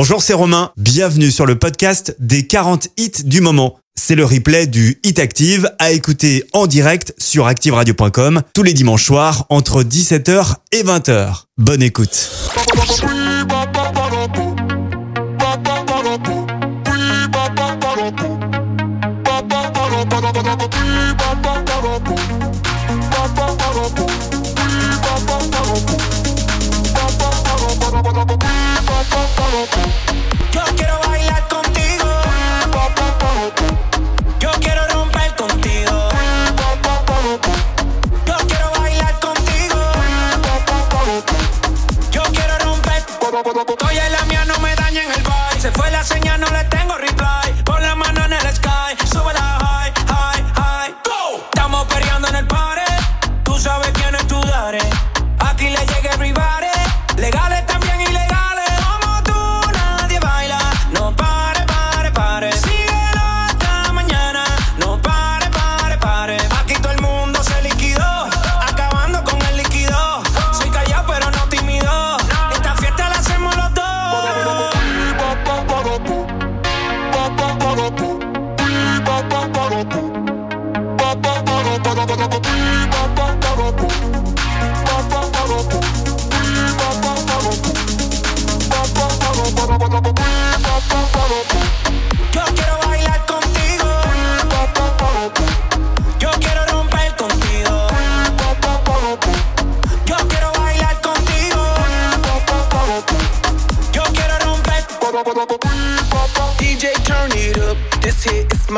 Bonjour, c'est Romain. Bienvenue sur le podcast des 40 hits du moment. C'est le replay du Hit Active à écouter en direct sur activeradio.com tous les dimanches soirs entre 17h et 20h. Bonne écoute. Yo quiero bailar contigo. Yo quiero romper contigo. Yo quiero bailar contigo. Yo quiero romper. En la mía, no me dañen el vibe. Se fue la señal, no le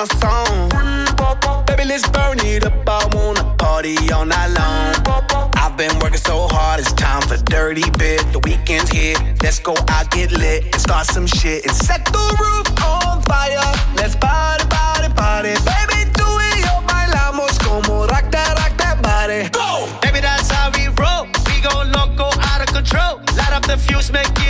my song. Baby, let's burn it up. I wanna party all night long. I've been working so hard, it's time for dirty bit. The weekend's here. Let's go out, get lit, and start some shit. And set the roof on fire. Let's party, party, party. Baby, do it, yo, bailamos como rock that, rock that body. Go. Baby, that's how we roll. We go loco, out of control. Light up the fuse, make it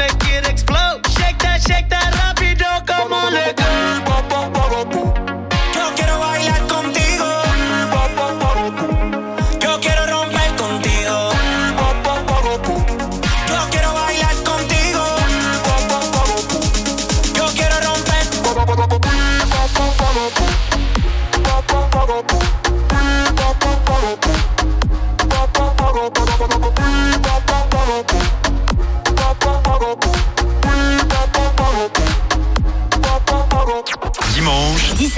make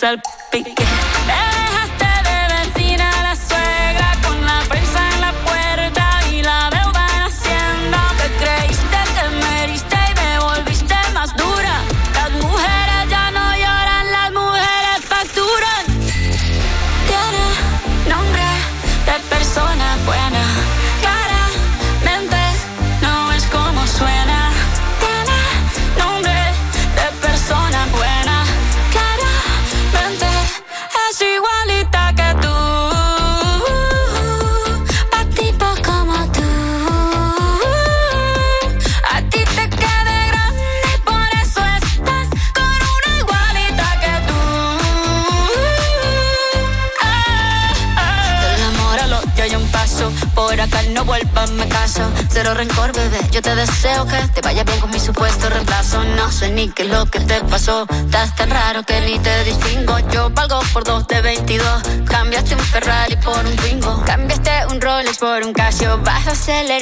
Que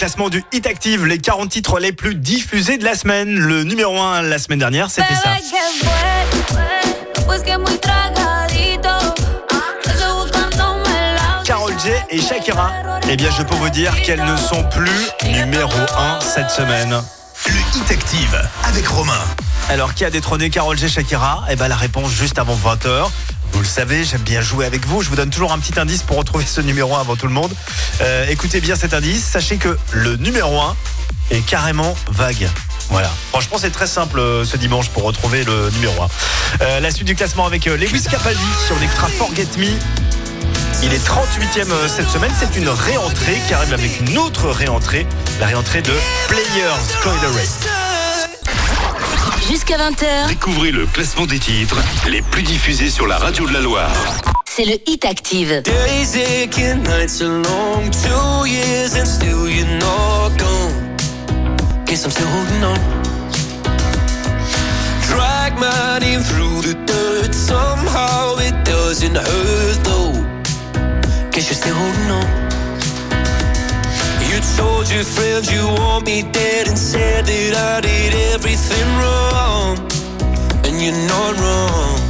Classement du Hit Active, les 40 titres les plus diffusés de la semaine. Le numéro 1 la semaine dernière, c'était ça. Bebé, que fue? Pues que muy tragadito. Estoy buscándome la Carol J et Shakira. Eh bien, je peux vous dire qu'elles ne sont plus numéro 1 cette semaine. Le Hit Active avec Romain. Alors, qui a détrôné Carol J et Shakira? Eh ben, la réponse juste avant 20h. Vous le savez, j'aime bien jouer avec vous. Je vous donne toujours un petit indice pour retrouver ce numéro 1 avant tout le monde. Euh, écoutez bien cet indice. Sachez que le numéro 1 est carrément vague. Voilà. Franchement, c'est très simple euh, ce dimanche pour retrouver le numéro 1. Euh, la suite du classement avec Lewis Capaldi. On écoutera Forget Me. Il est 38e euh, cette semaine. C'est une réentrée qui arrive avec une autre réentrée. La réentrée de Players Coileray. Jusqu'à 20h, Découvrez le classement des titres les plus diffusés sur la radio de la Loire. C'est le Hit Active. Days aching, nights are long, two years and still you're not gone. Guess I'm still holding on. Drag my name through the dirt, somehow it doesn't hurt though. Guess you're still holding on. You told your friends you want me dead and said that I did everything wrong. And you're not wrong.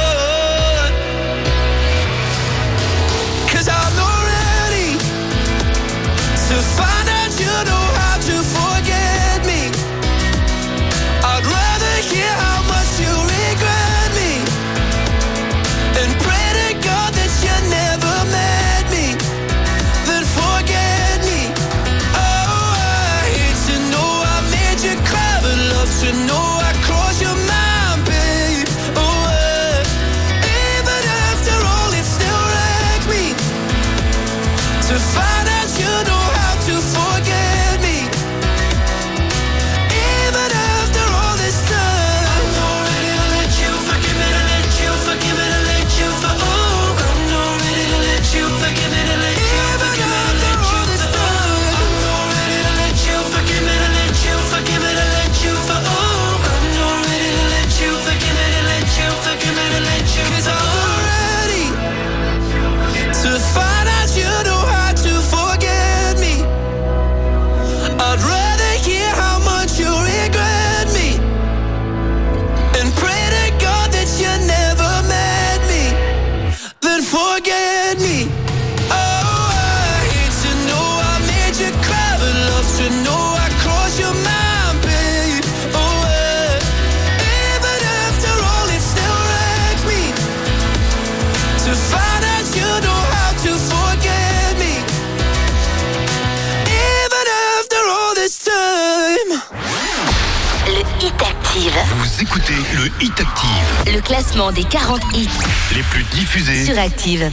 Écoutez le Hit Active, Le classement des 40 hits les plus diffusés sur Active.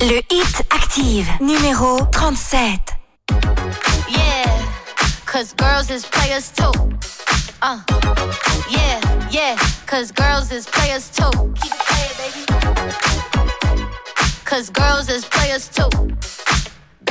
Le Hit Active, numéro 37. Yeah, cause girls is players too. Uh, yeah, yeah, cause girls is players too. Keep it playing, baby. Cause girls is players too.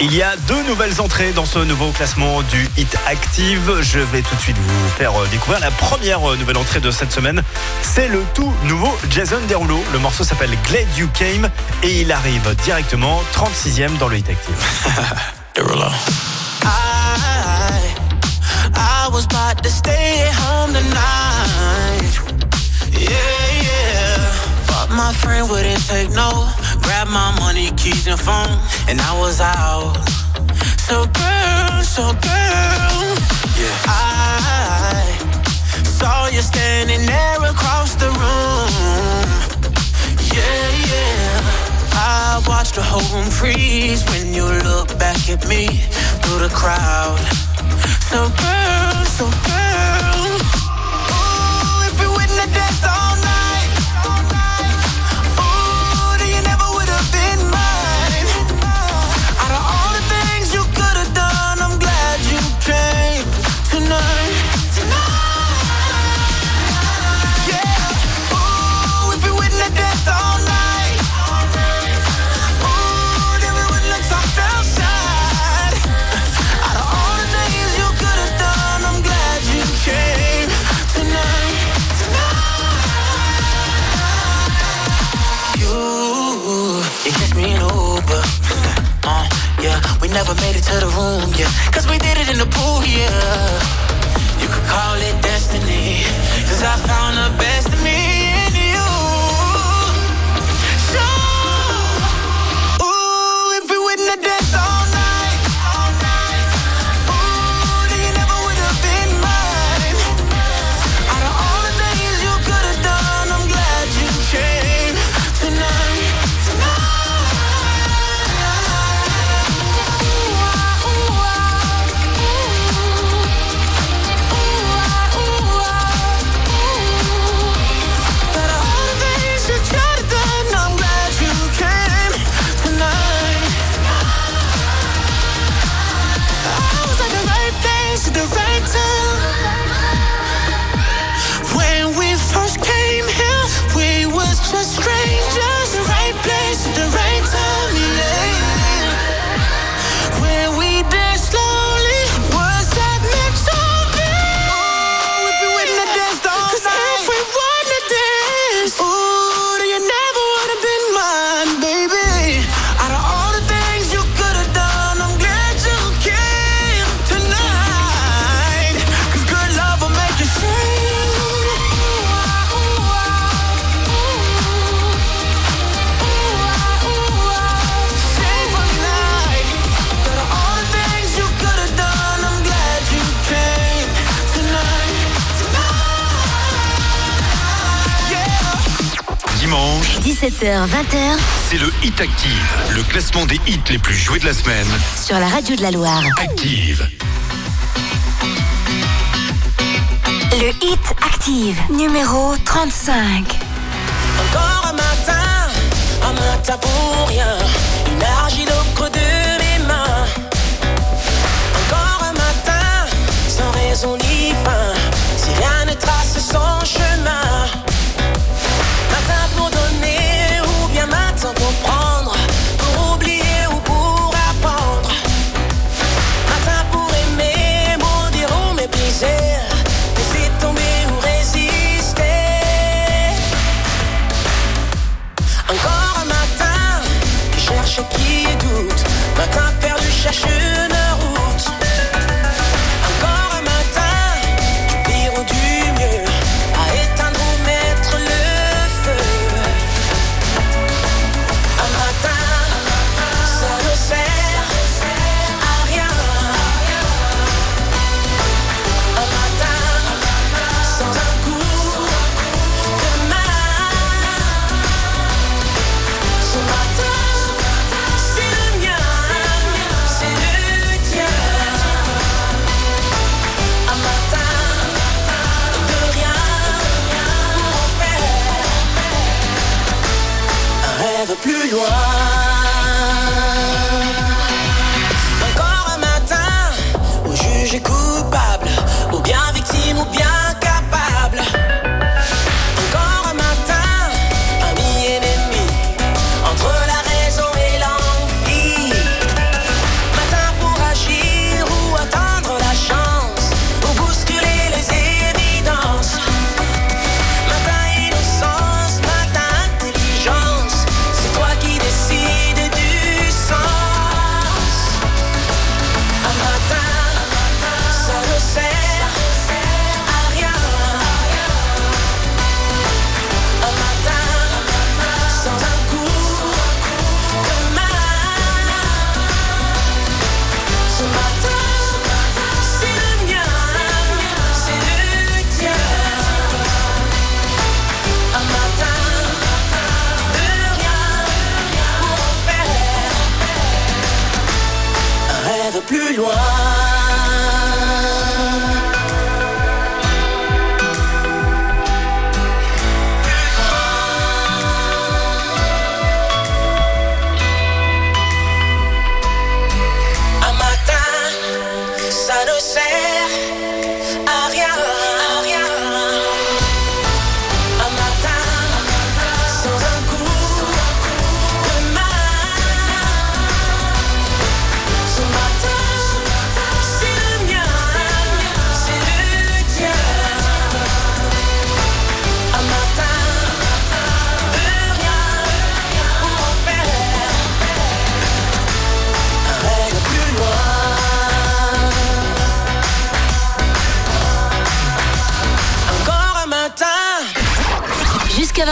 Il y a deux nouvelles entrées dans ce nouveau classement du Hit Active. Je vais tout de suite vous faire euh, découvrir la première euh, nouvelle entrée de cette semaine. C'est le tout nouveau Jason Derulo. Le morceau s'appelle Glad You Came et il arrive directement 36e dans le Hit Active. I, I was about to stay at home tonight. Yeah, yeah. But my friend wouldn't take no. Grab my money, keys, and phone, and I was out. So girl, so girl, yeah. I saw you standing there across the room. Yeah, yeah. I watched the whole room freeze when you look back at me through the crowd. So girl, so girl. Ooh, if you wouldn't have danced we never made it to the room, yeah. Cause we did it in the pool, yeah. You could call it destiny. Cause I found the best 7h20h, c'est le Hit Active, le classement des hits les plus joués de la semaine. Sur la radio de la Loire. Active. Le Hit Active, numéro 35. Encore un matin, un matin pour rien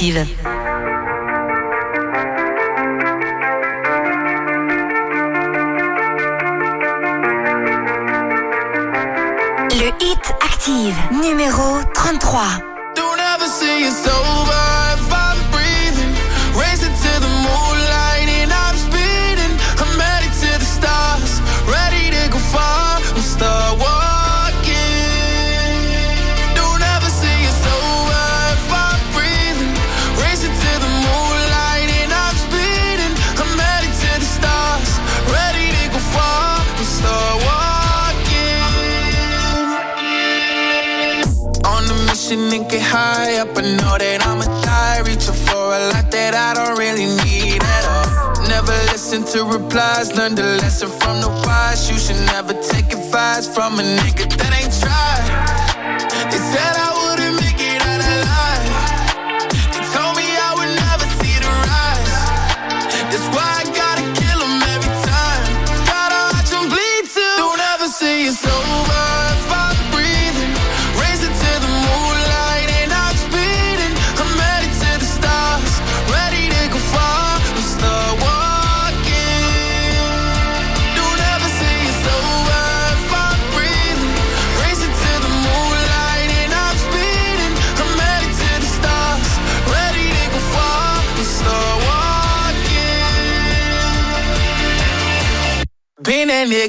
Active.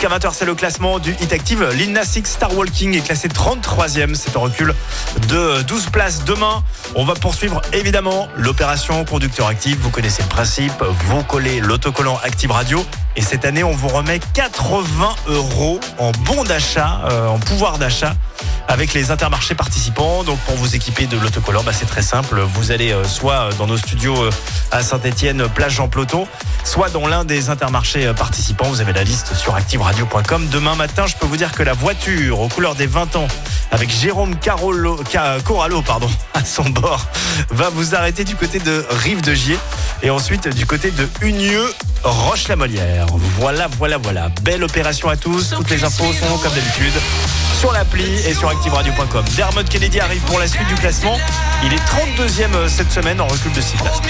Jusqu'à 20h, c'est le classement du Hit Active. Lil Star Walking est classé 33e. C'est un recul de 12 places. Demain, on va poursuivre évidemment l'opération conducteur actif. Vous connaissez le principe. Vous collez l'autocollant Active Radio. Et cette année, on vous remet 80 euros en bon d'achat, euh, en pouvoir d'achat avec les intermarchés participants. Donc pour vous équiper de l'autocollant, bah, c'est très simple. Vous allez euh, soit dans nos studios euh, à Saint-Etienne, plage Jean Ploton, soit dans l'un des intermarchés euh, participants. Vous avez la liste sur activeradio.com. Demain matin, je peux vous dire que la voiture aux couleurs des 20 ans avec Jérôme Carolo, Ca- Corallo pardon, à son bord va vous arrêter du côté de Rive de Gier et ensuite du côté de Unieux Roche-la-Molière. Voilà, voilà, voilà. Belle opération à tous. Toutes les infos sont comme d'habitude sur l'appli et sur activeradio.com. Dermot Kennedy arrive pour la suite du classement. Il est 32e cette semaine en recul de 6 places.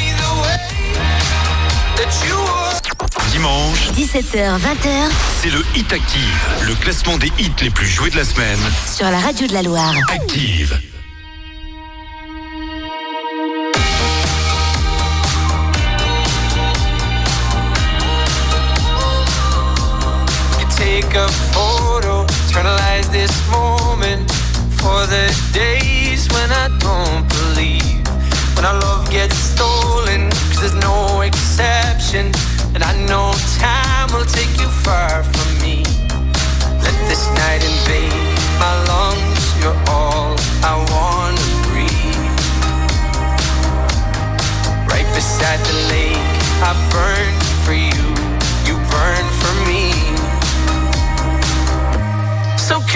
Dimanche, 17h, 20h c'est le Hit Active, le classement des hits les plus joués de la semaine. sur la radio de la Loire. Active. Take a photo, eternalize this moment for the days when I don't believe. When our love gets stolen, cause there's no exception. And I know time will take you far from me. Let this night invade my lungs, you're all I wanna breathe. Right beside the lake, I burn for you,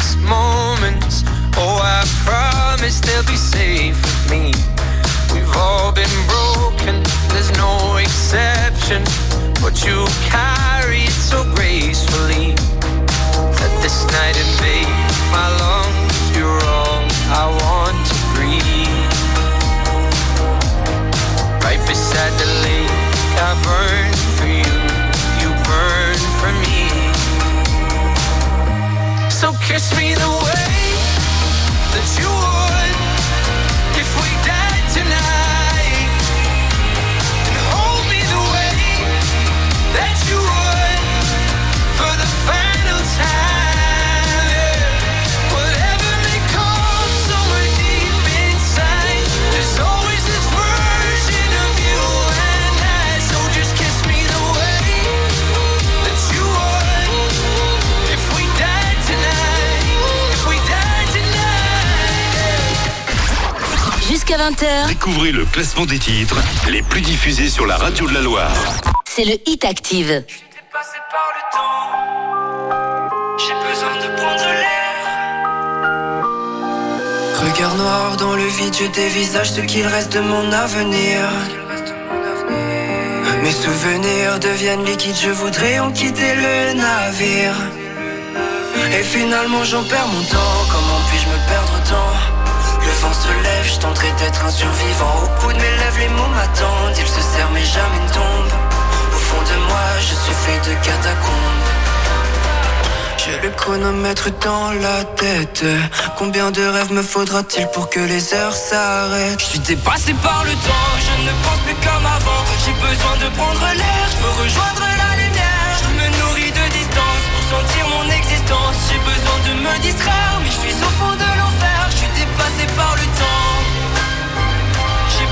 the moments. Oh, I promise they'll be safe with me. We've all been broken, there's no exception. But you carry it so gracefully. Let this night invade my lungs. You're all I want to breathe. Right beside the lake, I burn So kiss me the way that you would Jusqu'à 20h, Découvrez le classement des titres les plus diffusés sur la radio de la Loire. c'est le Hit Active. J'étais passé par le temps. J'ai besoin de prendre l'air. Regard noir dans le vide, je dévisage ce qu'il reste de mon avenir. Mes souvenirs deviennent liquides, je voudrais en quitter le navire. Et finalement j'en perds mon temps, comment puis-je me perdre autant? Le vent se lève, je tenterai d'être un survivant. Au bout de mes lèvres, les mots m'attendent, ils se serrent mais jamais ne tombent. Au fond de moi, je suis fait de catacombes. J'ai le chronomètre dans la tête. Combien de rêves me faudra-t-il pour que les heures s'arrêtent? Je suis dépassé par le temps, je ne pense plus comme avant. J'ai besoin de prendre l'air, je veux rejoindre la lumière. Je me nourris de distance pour sentir mon existence. J'ai besoin de me distraire, mais je suis au fond de l'enfer. Je suis dépassé par le temps.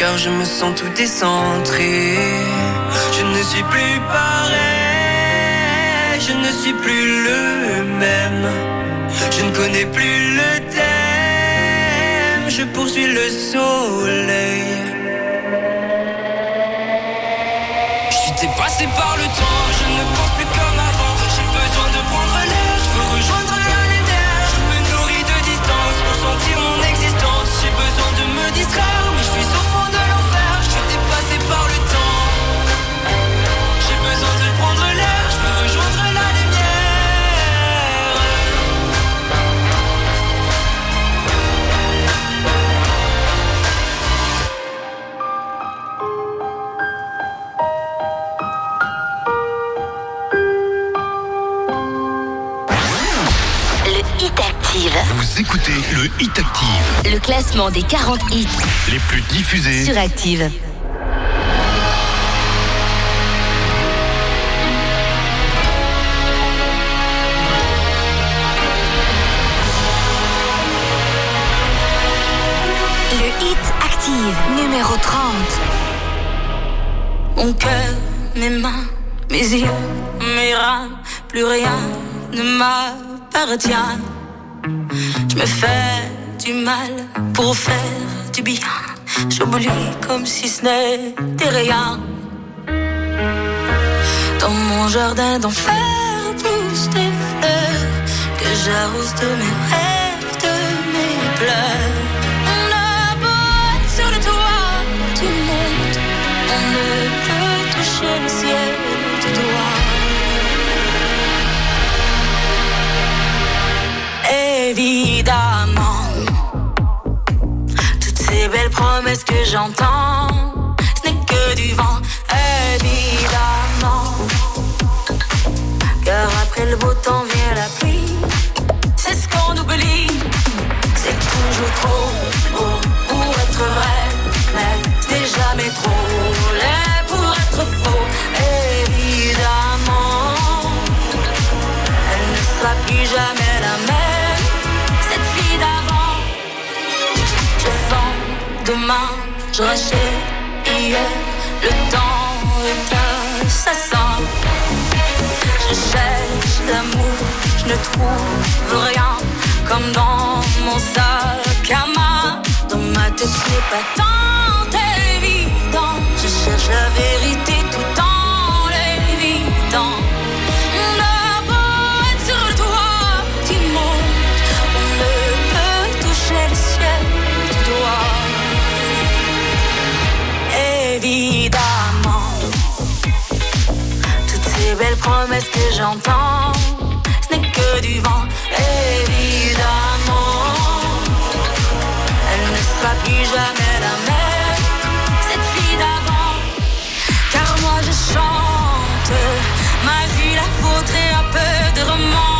Car je me sens tout décentré. Je ne suis plus pareil, je ne suis plus le même. Je ne connais plus le thème, je poursuis le soleil. Je suis dépassé par le temps, je ne pense plus comme écoutez le Hit Active, Le classement des 40 hits les plus diffusés. sur Active. Le hit Active, numéro 30. Mon cœur, mes mains, mes yeux, mes reins, plus rien ne m'appartient. Me fais du mal pour faire du bien. J'oublie comme si ce n'était rien. Dans mon jardin d'enfer poussent des fleurs que j'arrose de mes rêves, de mes pleurs. Évidemment, toutes ces belles promesses que j'entends, ce n'est que du vent. Évidemment, car après le beau temps vient la pluie. C'est ce qu'on oublie, c'est toujours trop beau pour être vrai, mais c'est jamais trop laid pour être faux. Évidemment, elle ne sera plus jamais la même, demain, je rachète hier, le temps est assassin. Je cherche l'amour, je ne trouve rien, comme dans mon sac à main. Dans ma tête, ce n'est pas tant évident. Je cherche la vérité tout en l'évitant. Évidemment, toutes ces belles promesses que j'entends, ce n'est que du vent. Évidemment, elle ne sera plus jamais la même, cette fille d'avant. Car moi je chante ma vie, la vôtre et un peu de romance.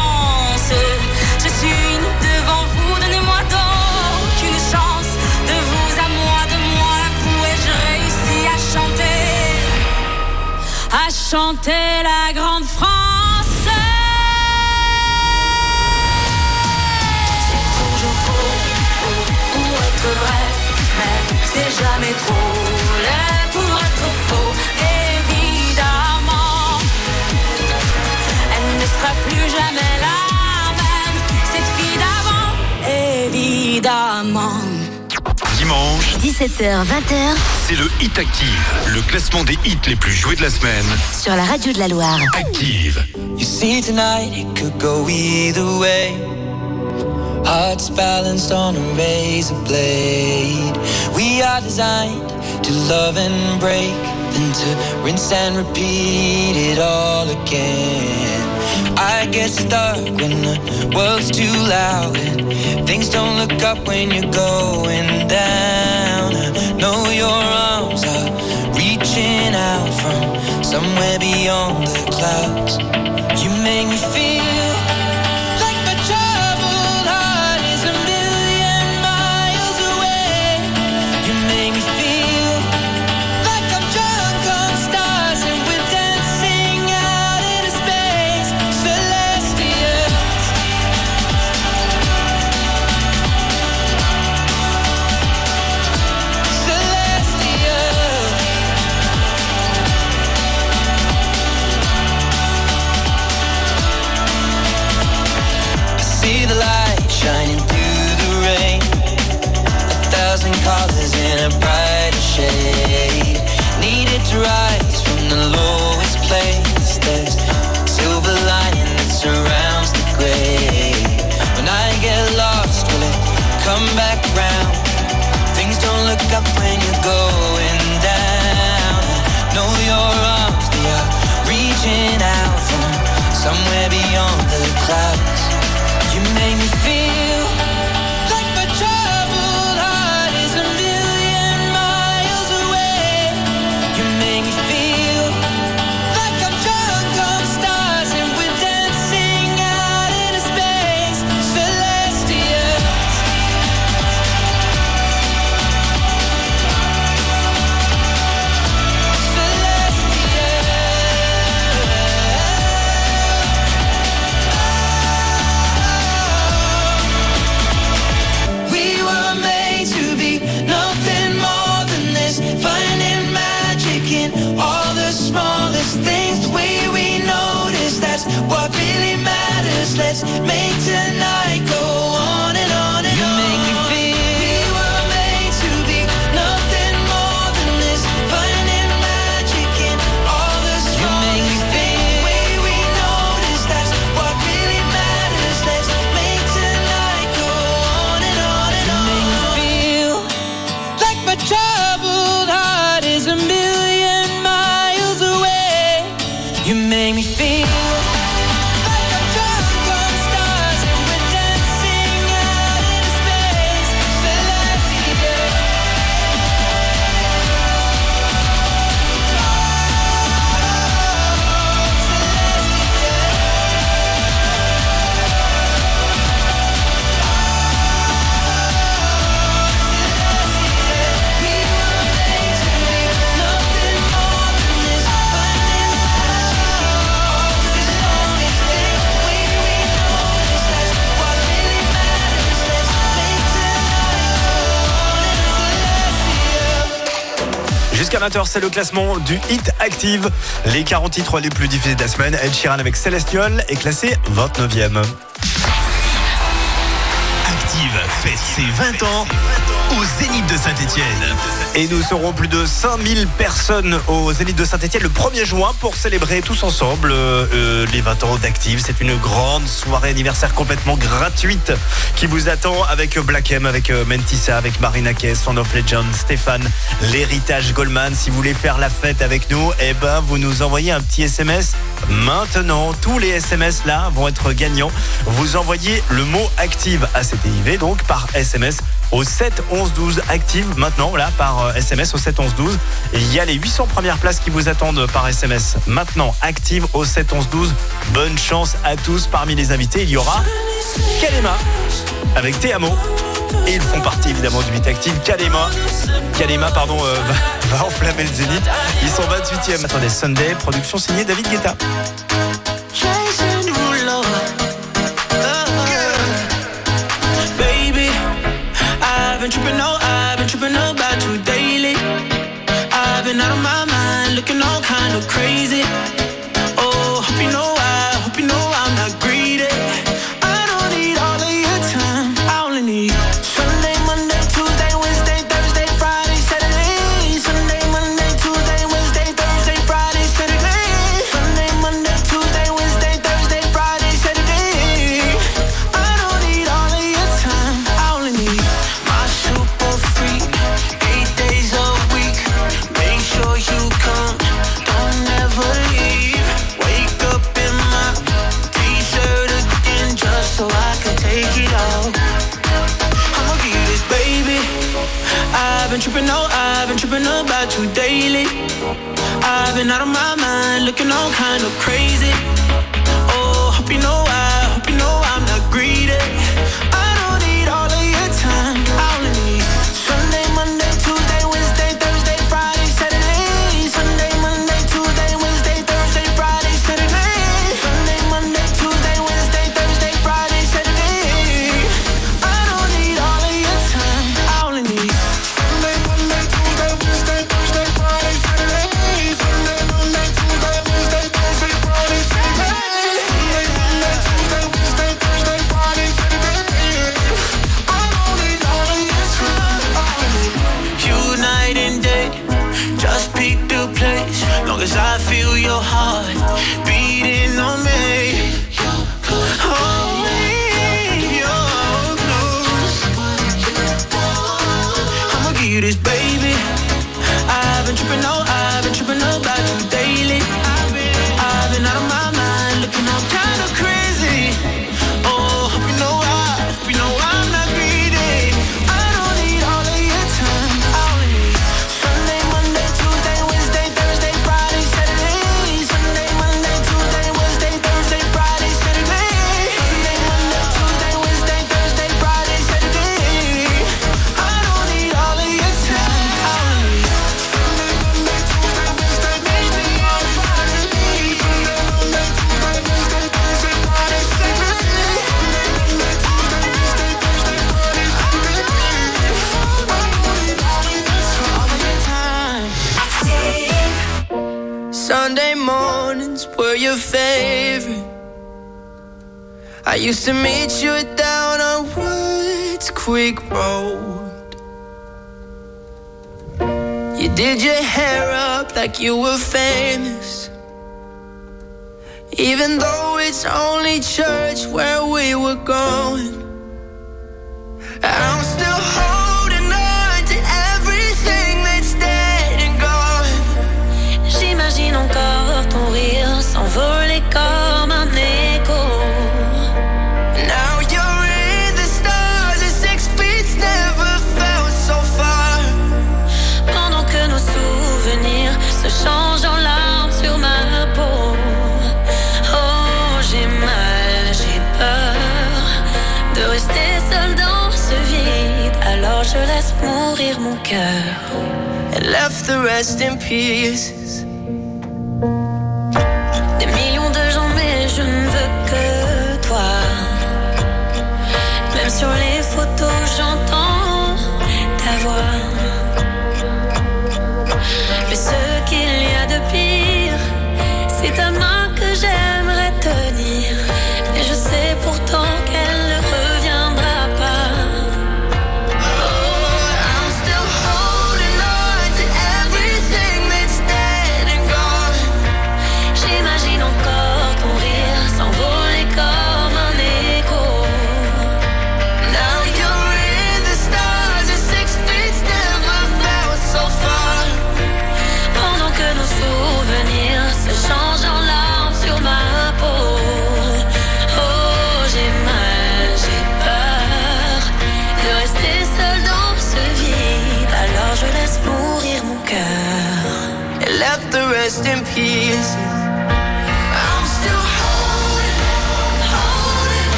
Chanter la grande France. C'est toujours trop pour être vrai, mais c'est jamais trop laid pour être faux. Évidemment, elle ne sera plus jamais la même, cette fille d'avant. Évidemment. Dimanche, 17h, 20h c'est le Hit Active, le classement des hits les plus joués de la semaine. sur la radio de la Loire. Active. You see tonight it could go either way. Hearts balanced on a razor blade. We are designed to love and break, then to rinse and repeat it all again. I get stuck when the world's too loud and things don't look up when you're going Podcast. 20h, c'est le classement du Hit Active. Les 40 titres les plus diffusés de la semaine, Ed Sheeran avec Célestial est classé 29e. Active fête ses 20 ans Zénith de Saint-Etienne. Et nous serons plus de 5000 personnes au Zénith de Saint-Etienne le 1er juin pour célébrer tous ensemble euh, euh, les 20 ans d'Active. C'est une grande soirée anniversaire complètement gratuite qui vous attend avec euh, Black M, avec Mentissa, avec Marina Kess, Son of Legends, Stéphane, l'héritage Goldman. Si vous voulez faire la fête avec nous, eh ben, vous nous envoyez un petit SMS maintenant. Tous les SMS là vont être gagnants. Vous envoyez le mot Active à CTIV donc par SMS au 7 11 12 active maintenant là par euh, SMS au 7 11 12. Il y a les 800 premières places qui vous attendent par SMS maintenant active au 7 11 12. Bonne chance à tous. Parmi les invités, il y aura Kalema avec Théamo et ils font partie évidemment du 8 active. Kalema. Kalema pardon euh, va, va enflammer le zénith. Ils sont 28 e attendez Sunday production signée David Guetta. like you were famous. Even though it's only church where we were going. rest in peace. Des millions de gens, mais je ne veux que toi. Même sur les photos, j'entends.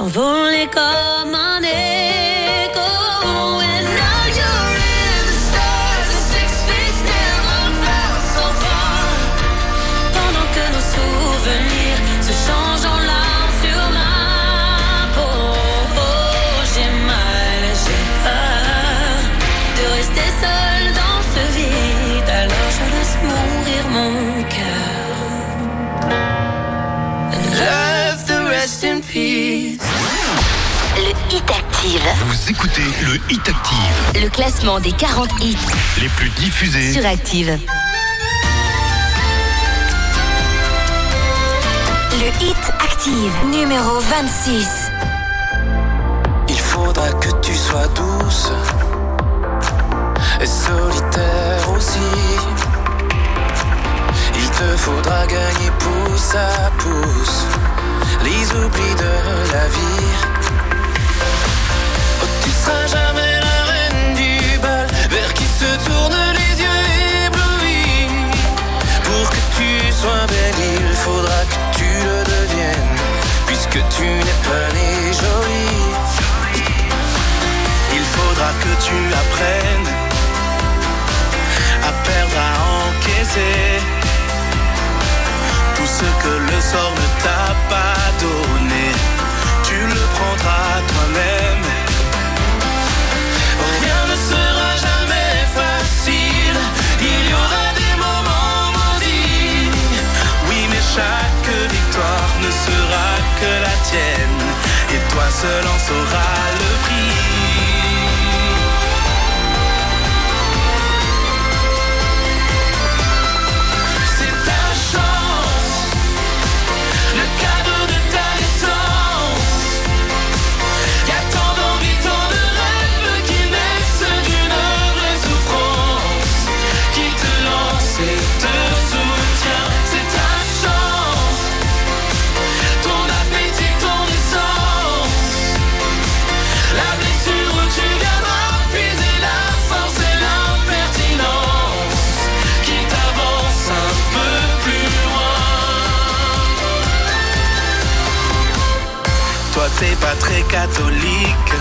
s'envoler comme un Hit Active. Vous écoutez le Hit Active. Le classement des 40 hits les plus diffusés sur Active. Le Hit Active, numéro 26. Il faudra que tu sois douce et solitaire aussi. Il te faudra gagner pouce à pouce les oublis de la vie tu ne seras jamais la reine du bal, vers qui se tournent les yeux éblouis. Pour que tu sois béni, il faudra que tu le deviennes, puisque tu n'es pas né joli. Il faudra que tu apprennes à perdre, à encaisser. Tout ce que le sort ne t'a pas donné, tu le prendras toi-même. Rien ne sera jamais facile, il y aura des moments maudits. Oui mais chaque victoire ne sera que la tienne. Et toi seul en sauras le prix. c'est pas très catholique.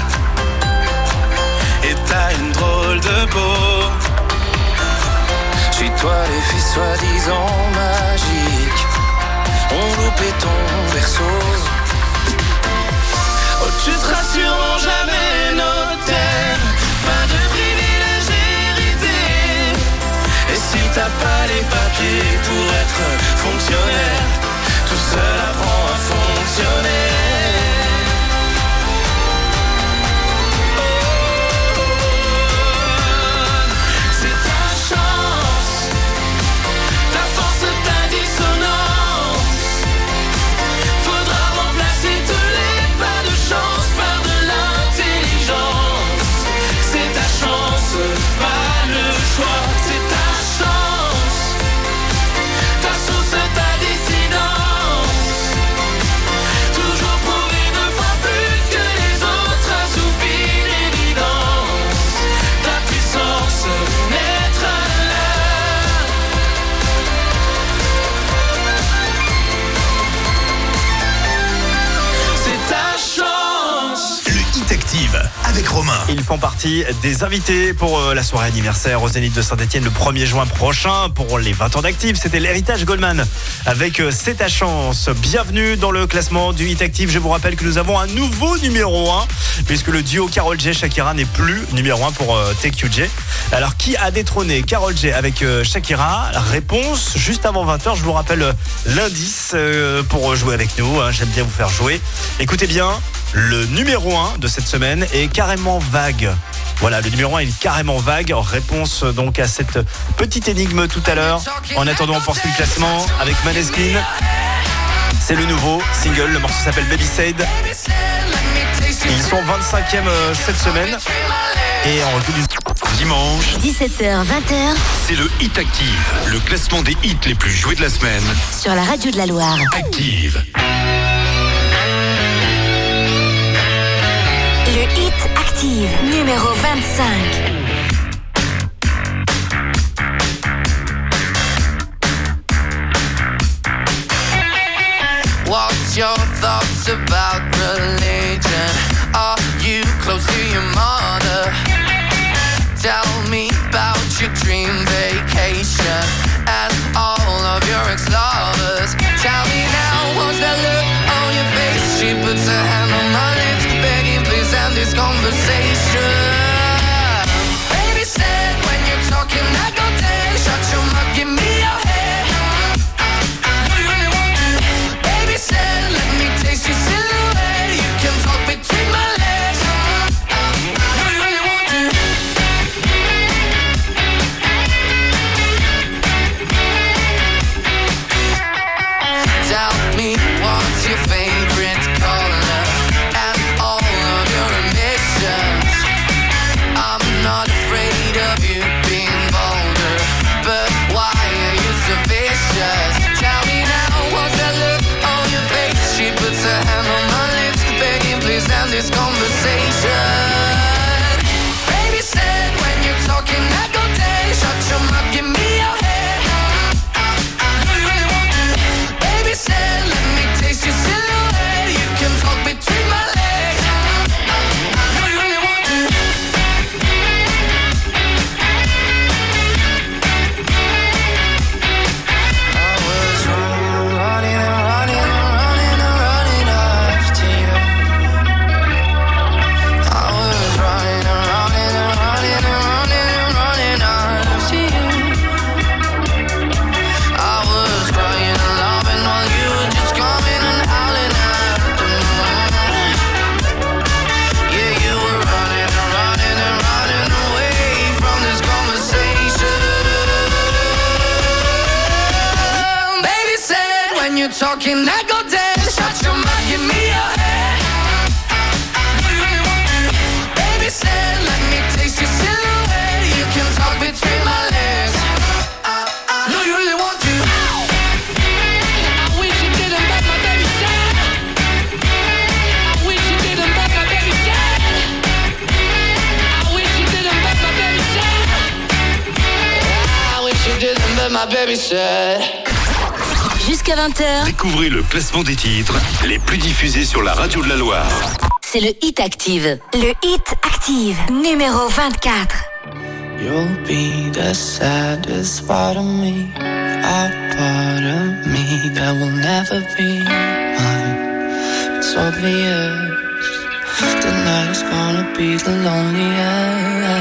Et t'as une drôle de beau. Suis toi les filles soi-disant magiques. On loupait ton berceau. Oh, tu te rassureront jamais nos terres. Pas de privilégérité. Et si t'as pas les papiers pour être fonctionnaire, tout seul apprend à fonctionner. Font partie des invités pour euh, la soirée anniversaire au Zénith de Saint-Etienne le 1er juin prochain pour les 20 ans d'Active. C'était l'héritage Goldman avec euh, C'est ta chance. Bienvenue dans le classement du Hit Active. Je vous rappelle que nous avons un nouveau numéro 1 puisque le duo Carol J. Shakira n'est plus numéro 1 pour euh, TQJ. Alors qui a détrôné Carol J avec Shakira? Réponse juste avant 20h. Je vous rappelle l'indice pour jouer avec nous. hein. J'aime bien vous faire jouer. Écoutez bien, le numéro 1 de cette semaine est carrément vague. Voilà, le numéro 1 est carrément vague. Réponse euh, donc à cette petite énigme tout à l'heure. En attendant, on poursuit le classement avec Maneskin. C'est le nouveau single. Le morceau s'appelle Baby Said. Ils sont 25e euh, cette semaine. Et en recul du Dimanche, 17h, 20h c'est le Hit Active, le classement des hits les plus joués de la semaine. sur la radio de la Loire. Active. Active, numéro 25. What's your thoughts about religion? Are you close to your mother? Tell me about your dream vacation and all of your ex-lovers. Tell me now, what's that look on your face? She puts her hand on my lips, conversation. When I go dead. Shut your mouth, give me your head. Do you really want to? Baby said, let me taste your silhouette. You can talk between my legs. Do you really want to? I wish you didn't, but my baby said. I wish you didn't, but my baby said. I wish you didn't, but my baby said. I wish you didn't, but my baby said. jusqu'à 20h. Découvrez le classement des titres les plus diffusés sur la radio de la Loire. C'est le Hit Active. Le Hit Active, numéro 24. You'll be the saddest part of me, a part of me that will never be mine. It's obvious tonight is gonna be the loneliest.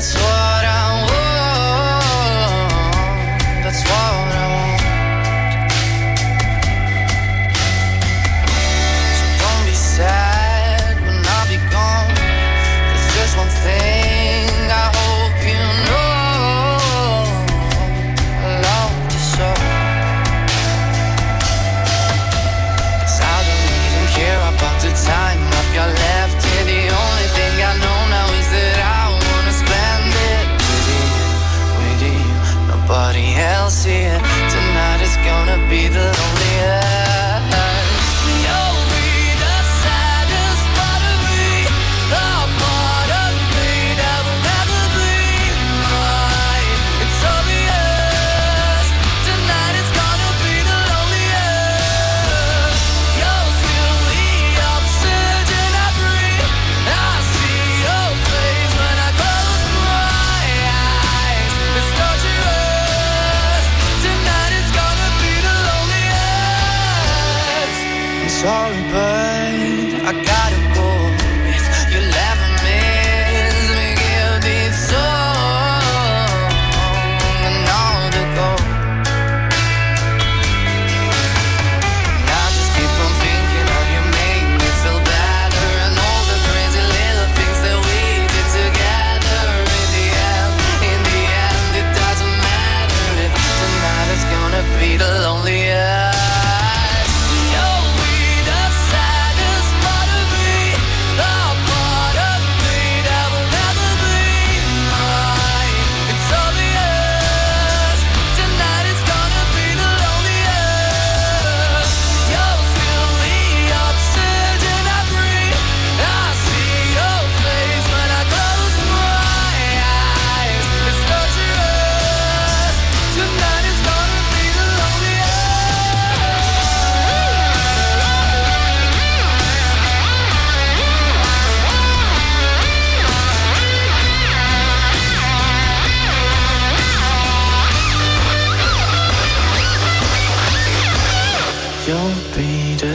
that's why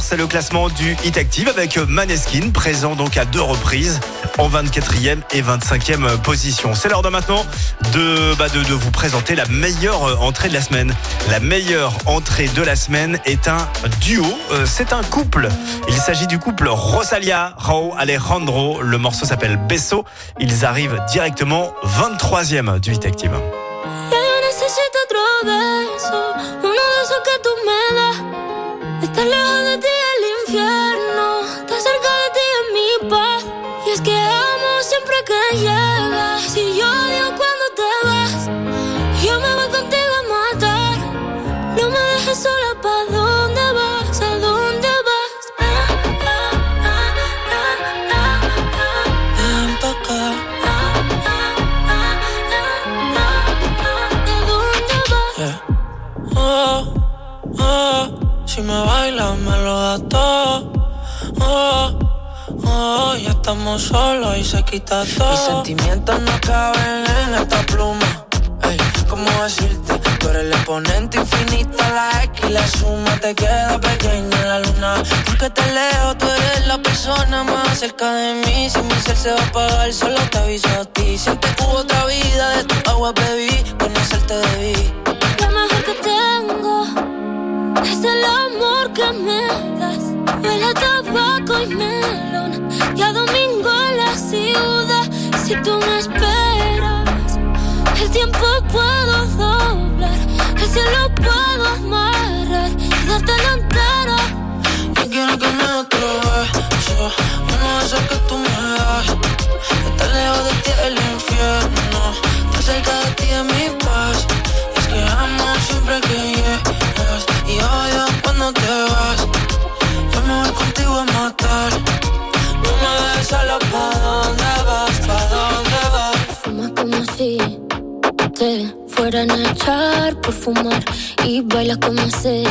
c'est le classement du Hit Active avec Maneskin, présent donc à deux reprises en 24e et 25e position. C'est l'heure de maintenant de, bah, vous présenter la meilleure euh, entrée de la semaine. La meilleure entrée de la semaine est un duo, euh, c'est un couple. Il s'agit du couple Rosalia, Rao Alejandro. Le morceau s'appelle Besso. Ils arrivent directement 23e du Hit Active. estamos solos y se quita todo. Mis sentimientos no caben en esta pluma. Ey, ¿cómo decirte? Tú eres el exponente infinito, la X y la suma te queda pequeña en la luna. Porque te leo, tú eres la persona más cerca de mí. Si mi ser se va a apagar, solo te aviso a ti. Siente que hubo otra vida, de tu agua bebí, conocerte debí. Lo mejor que tengo es el amor que me das. Huele a tabaco y melón y a domingo en la ciudad. Si tú me esperas, el tiempo puedo doblar, el cielo puedo amarrar y darte la entera. No quiero que me atrevas, no sé que tú me das. Estar lejos de ti el infierno, estar cerca de ti es mi paz. Es que amo siempre que llegas y odio cuando te vas. Voy contigo a matar. No me dejes solo, ¿pa' dónde vas? ¿Pa' dónde vas? Fuma como si te fueran a echar por fumar y baila como sé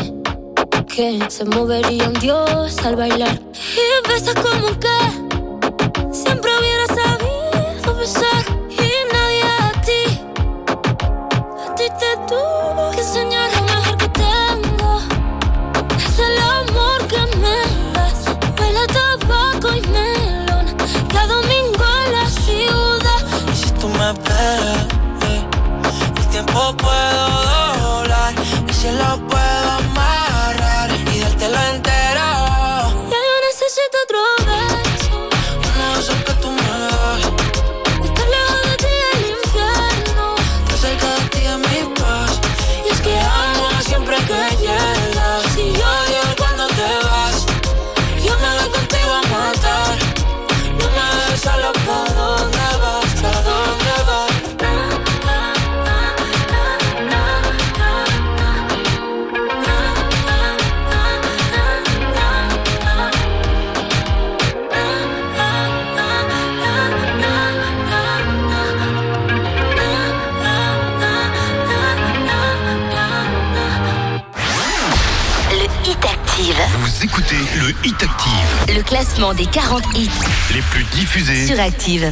que se movería un dios al bailar y besas como que siempre hubiera sabido besar y nadie a ti a ti te tuvo me esperas, eh, el tiempo puedo doblar, el cielo puedo Hit Active, Le classement des 40 hits les plus diffusés. sur Active.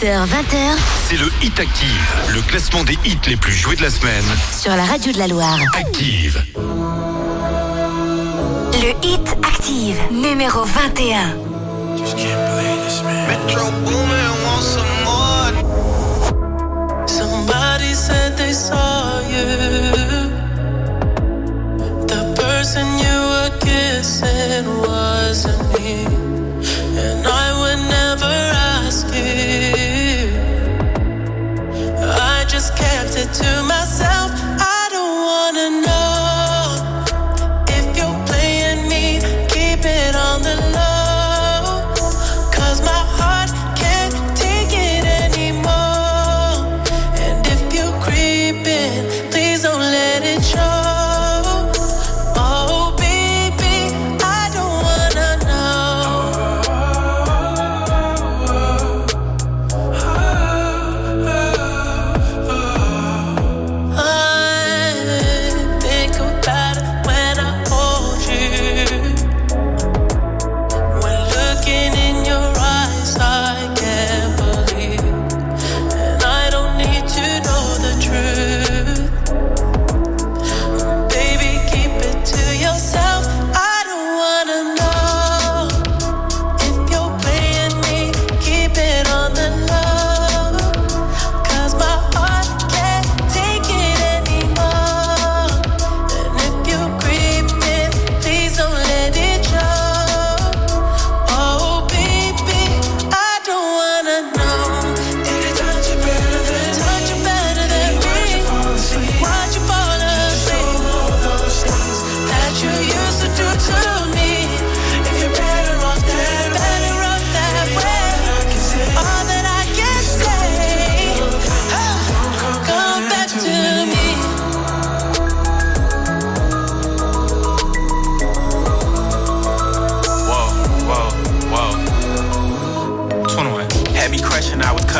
18h-20h, c'est le Hit Active, le classement des hits les plus joués de la semaine. Sur la radio de la Loire. Active. Le Hit Active, numéro 21. Metro Boomin wants some more? Somebody said they saw you. The person you were kissing wasn't me. And I to myself.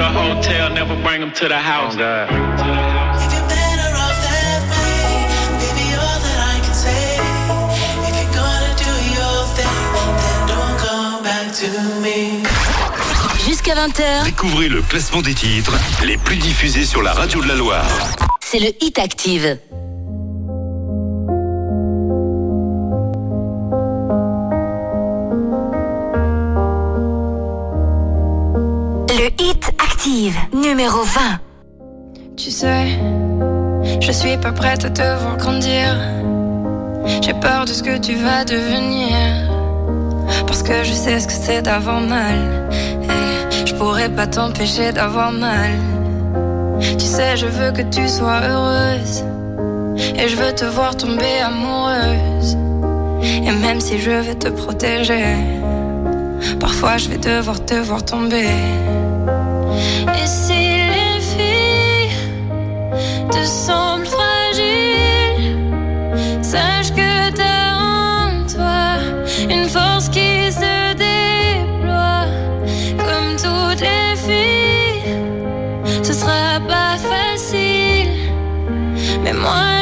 Out. Get a hotel, never bring them to the house. If you're better off that way, baby, all that I can say. If you're gonna do your thing, then don't come back to me. Jusqu'à 20h, Découvrez le classement des titres les plus diffusés sur la radio de la Loire. c'est le Hit Active. Numéro 20. Tu sais, je suis pas prête à te voir grandir. J'ai peur de ce que tu vas devenir. Parce que je sais ce que c'est d'avoir mal. Et je pourrais pas t'empêcher d'avoir mal. Tu sais, je veux que tu sois heureuse. Et je veux te voir tomber amoureuse. Et même si je vais te protéger, parfois je vais devoir te voir tomber. Et si les filles te semblent fragiles, sache que t'as en toi une force qui se déploie. Comme toutes les filles, ce sera pas facile, mais moi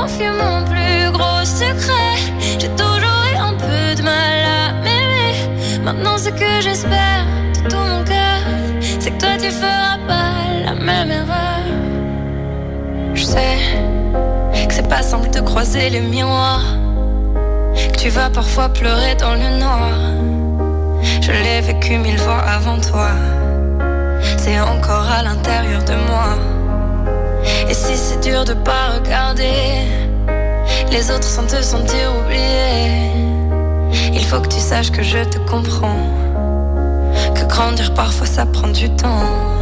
confier mon plus gros secret. J'ai toujours eu un peu de mal à m'aimer. Maintenant, ce que j'espère de tout mon cœur, c'est que toi tu feras pas la même erreur. Je sais que c'est pas simple de croiser les miroirs. Que tu vas parfois pleurer dans le noir. Je l'ai vécu mille fois avant toi. C'est encore à l'intérieur de moi. Et si c'est dur de pas regarder les autres sans te sentir oublié, il faut que tu saches que je te comprends. Que grandir parfois ça prend du temps.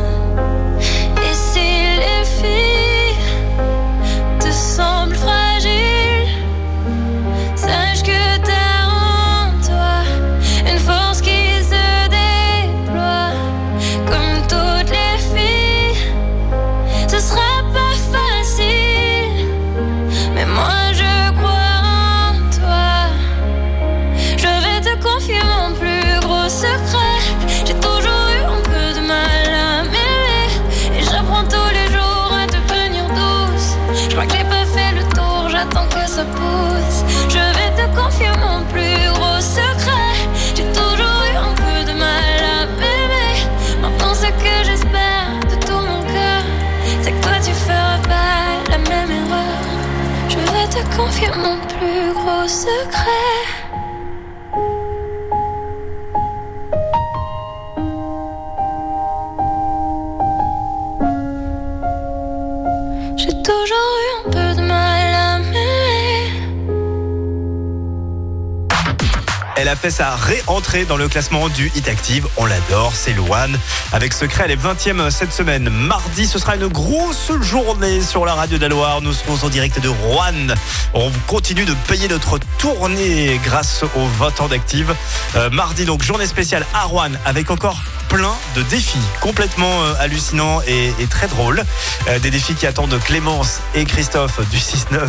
Sa réentrée dans le classement du Hit Active. On l'adore, c'est Louane. Avec Secret, elle est 20e cette semaine. Mardi, ce sera une grosse journée sur la radio d'Aloire. Nous serons en direct de Rouen. On continue de payer notre tournée grâce aux 20 ans d'Active. Euh, mardi, donc, journée spéciale à Rouen avec encore plein de défis complètement euh, hallucinants et, et très drôles. Euh, des défis qui attendent Clémence et Christophe du 6-9.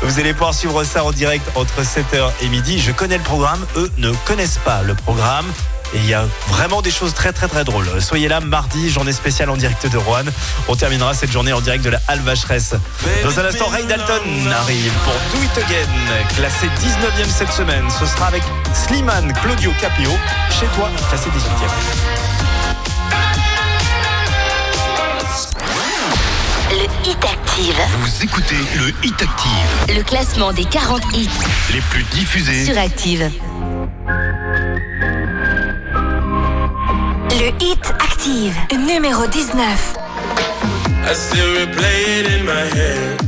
Vous allez pouvoir suivre ça en direct entre 7h et midi. Je connais le programme, eux ne connaissent pas le programme. Et il y a vraiment des choses très très très drôles. Soyez là mardi, journée spéciale en direct de Rouen. On terminera cette journée en direct de la Halle. Dans un instant, Ray Dalton arrive pour Do It Again, classé 19e cette semaine. Ce sera avec Slimane Claudio Capio, chez toi, classé 18e. Hit Active. Vous écoutez le Hit Active, Le classement des 40 hits les plus diffusés. sur Active. Le Hit Active, numéro 19. I still replay it in my head.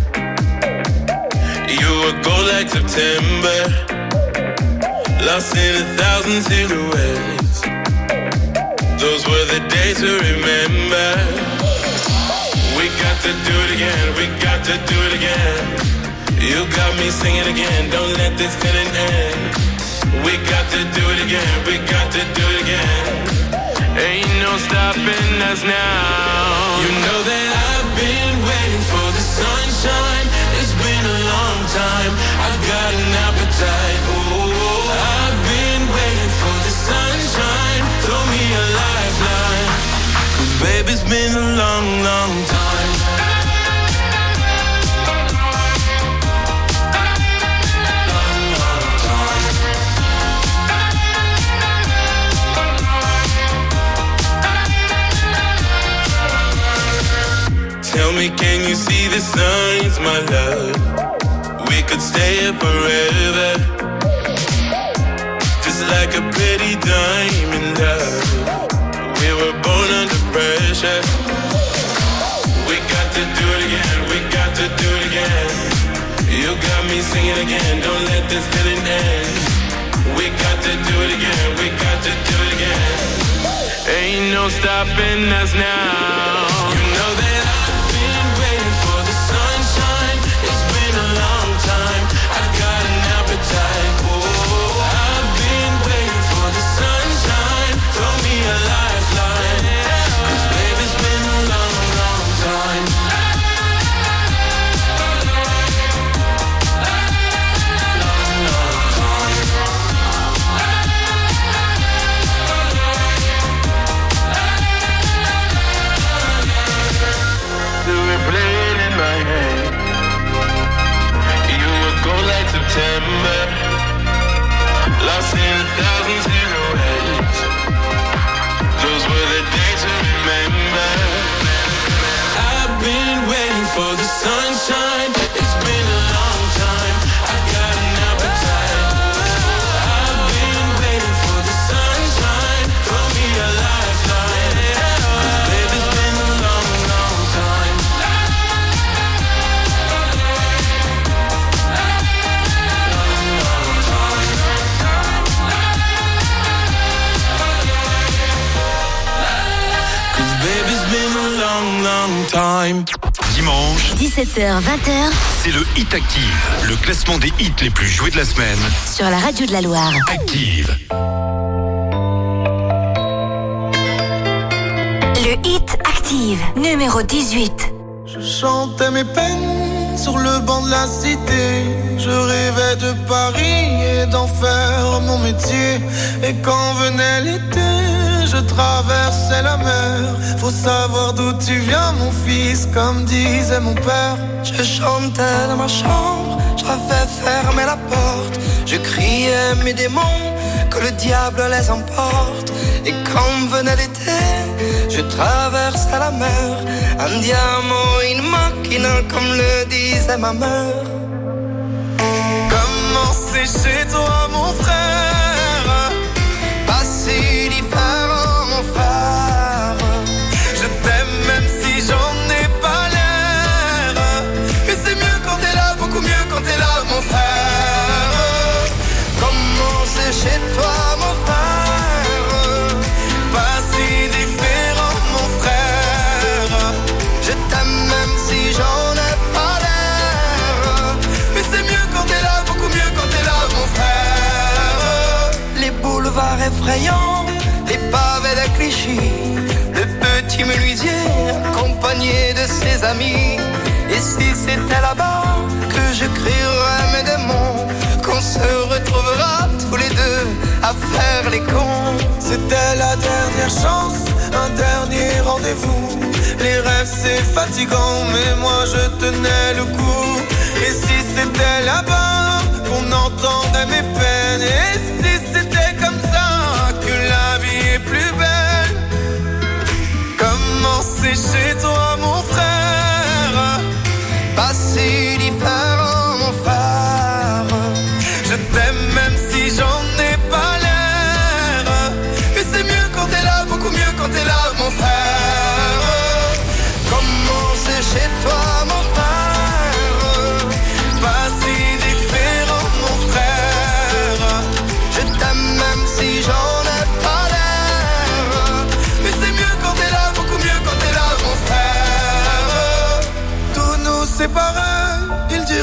You were gold like September, lost in a thousand silhouettes. Those were the days to remember. Got to do it again, we got to do it again. You got me singing again, don't let this feeling end. We got to do it again, we got to do it again. Ain't no stopping us now. You know that I've been waiting for the sunshine. It's been a long time. I've got an appetite. Ooh, I've been waiting for the sunshine. Throw me a lifeline. Cause baby, it's been a long, long time. Me, can you see the signs, my love? We could stay here forever. Just like a pretty diamond love. We were born under pressure. We got to do it again, we got to do it again. You got me singing again, don't let this feeling end. We got to do it again, we got to do it again. Ain't no stopping us now. thousands 17h, 20h c'est le Hit Active, le classement des hits les plus joués de la semaine. sur la radio de la Loire. Active. Le hit active, numéro 18. Je chantais mes peines sur le banc de la cité. Je rêvais de Paris et d'en faire mon métier. Et quand venait l'été, je traversais la mer. Faut savoir d'où tu viens, mon fils, comme disait mon père. Je chantais dans ma chambre, j'avais fermé la porte. Je criais mes démons, que le diable les emporte. Et quand venait l'été, je traversais la mer. Andiamo in macchina, comme le disait ma mère. Comment c'est chez toi, mon frère Pas si différent, chez toi, mon frère Pas si différent, mon frère. Je t'aime même si j'en ai pas l'air. Mais c'est mieux quand t'es là, beaucoup mieux quand t'es là, mon frère. Les boulevards effrayants, les pavés de Clichy, le petit menuisier accompagné de ses amis. Et si c'était là-bas que je crierais mes démons, qu'on se retrouvera tous les deux à faire les cons. C'était la dernière chance, un dernier rendez-vous. Les rêves c'est fatigant, mais moi je tenais le coup. Et si c'était là-bas qu'on entendait mes peines, et si c'était comme ça que la vie est plus belle? Comment c'est chez toi, mon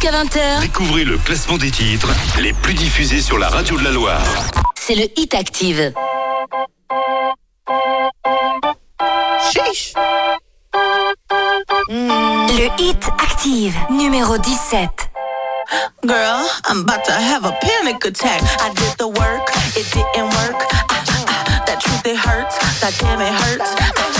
Jusqu'à 20h, Découvrez le classement des titres les plus diffusés sur la radio de la Loire. c'est le hit active. Chiche. Le hit active, numéro 17. Girl, I'm about to have a panic attack. I did the work, it didn't work. Ah, ah, that truth, it hurts. That damn, it hurts.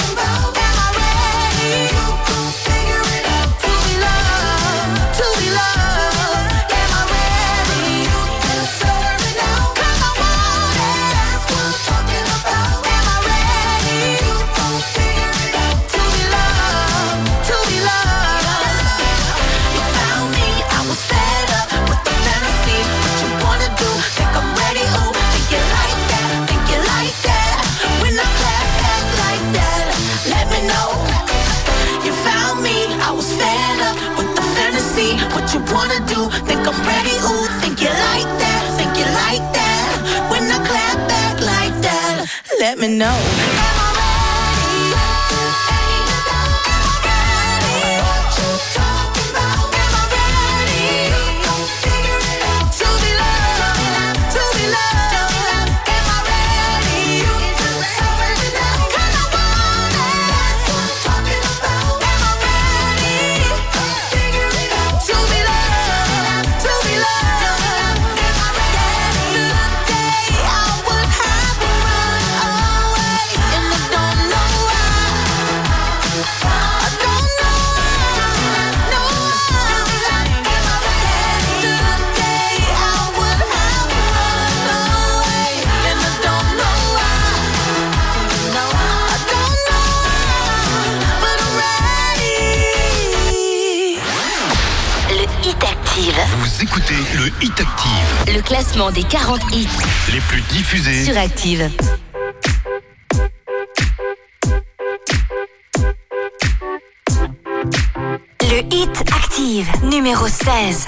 let me know. Le Hit Active, Le classement des 40 hits les plus diffusés sur Active. Le Hit Active, numéro 16.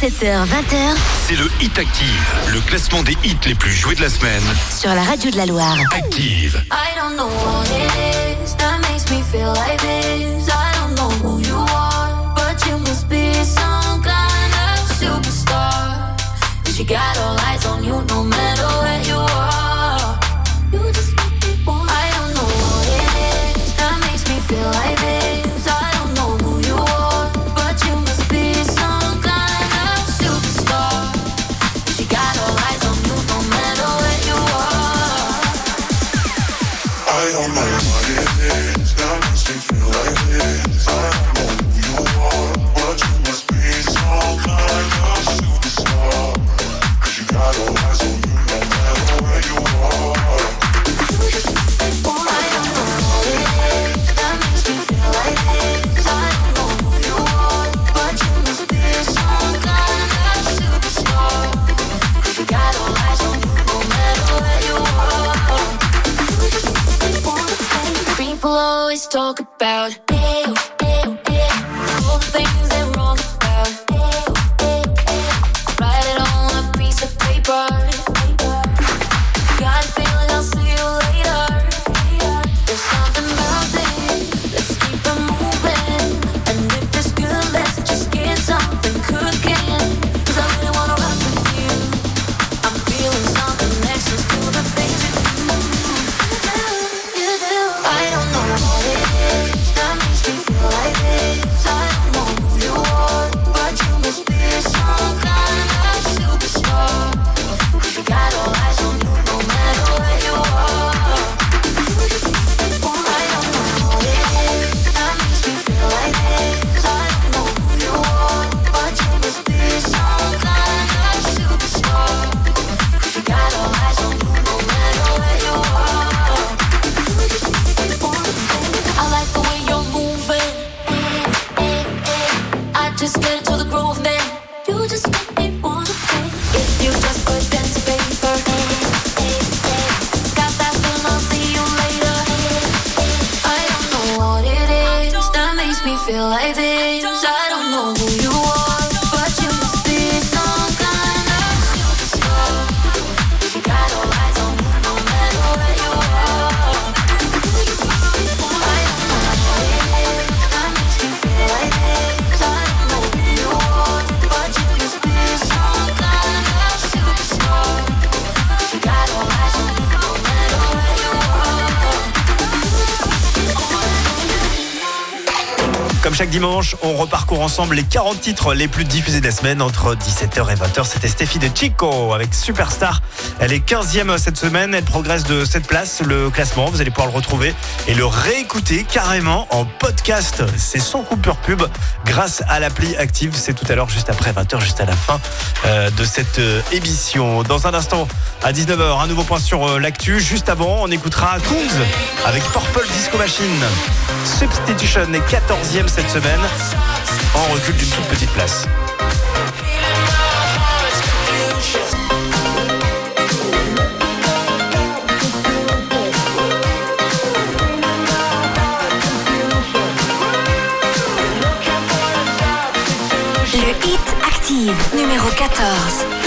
17h, 20h c'est le Hit Active, le classement des hits les plus joués de la semaine. sur la radio de la Loire. Active. I don't know what it is that makes me feel like this. I don't know who you are, but you must be some kind of superstar. Cause you got all eyes on you no matter Comme chaque dimanche, on reparcourt ensemble les 40 titres les plus diffusés de la semaine entre 17h et 20h. C'était Stéphie de Chico avec Superstar. Elle est 15e cette semaine. Elle progresse de cette place. Le classement, vous allez pouvoir le retrouver et le réécouter carrément en podcast. C'est sans coupure pub grâce à l'appli Active. C'est tout à l'heure, juste après 20h, juste à la fin euh, de cette euh, émission. Dans un instant, à 19h, un nouveau point sur euh, l'actu. Juste avant, on écoutera Kungs avec Purple Disco Machine. Substitution est 14e cette semaine en recul d'une toute petite place. Le hit active numéro 14.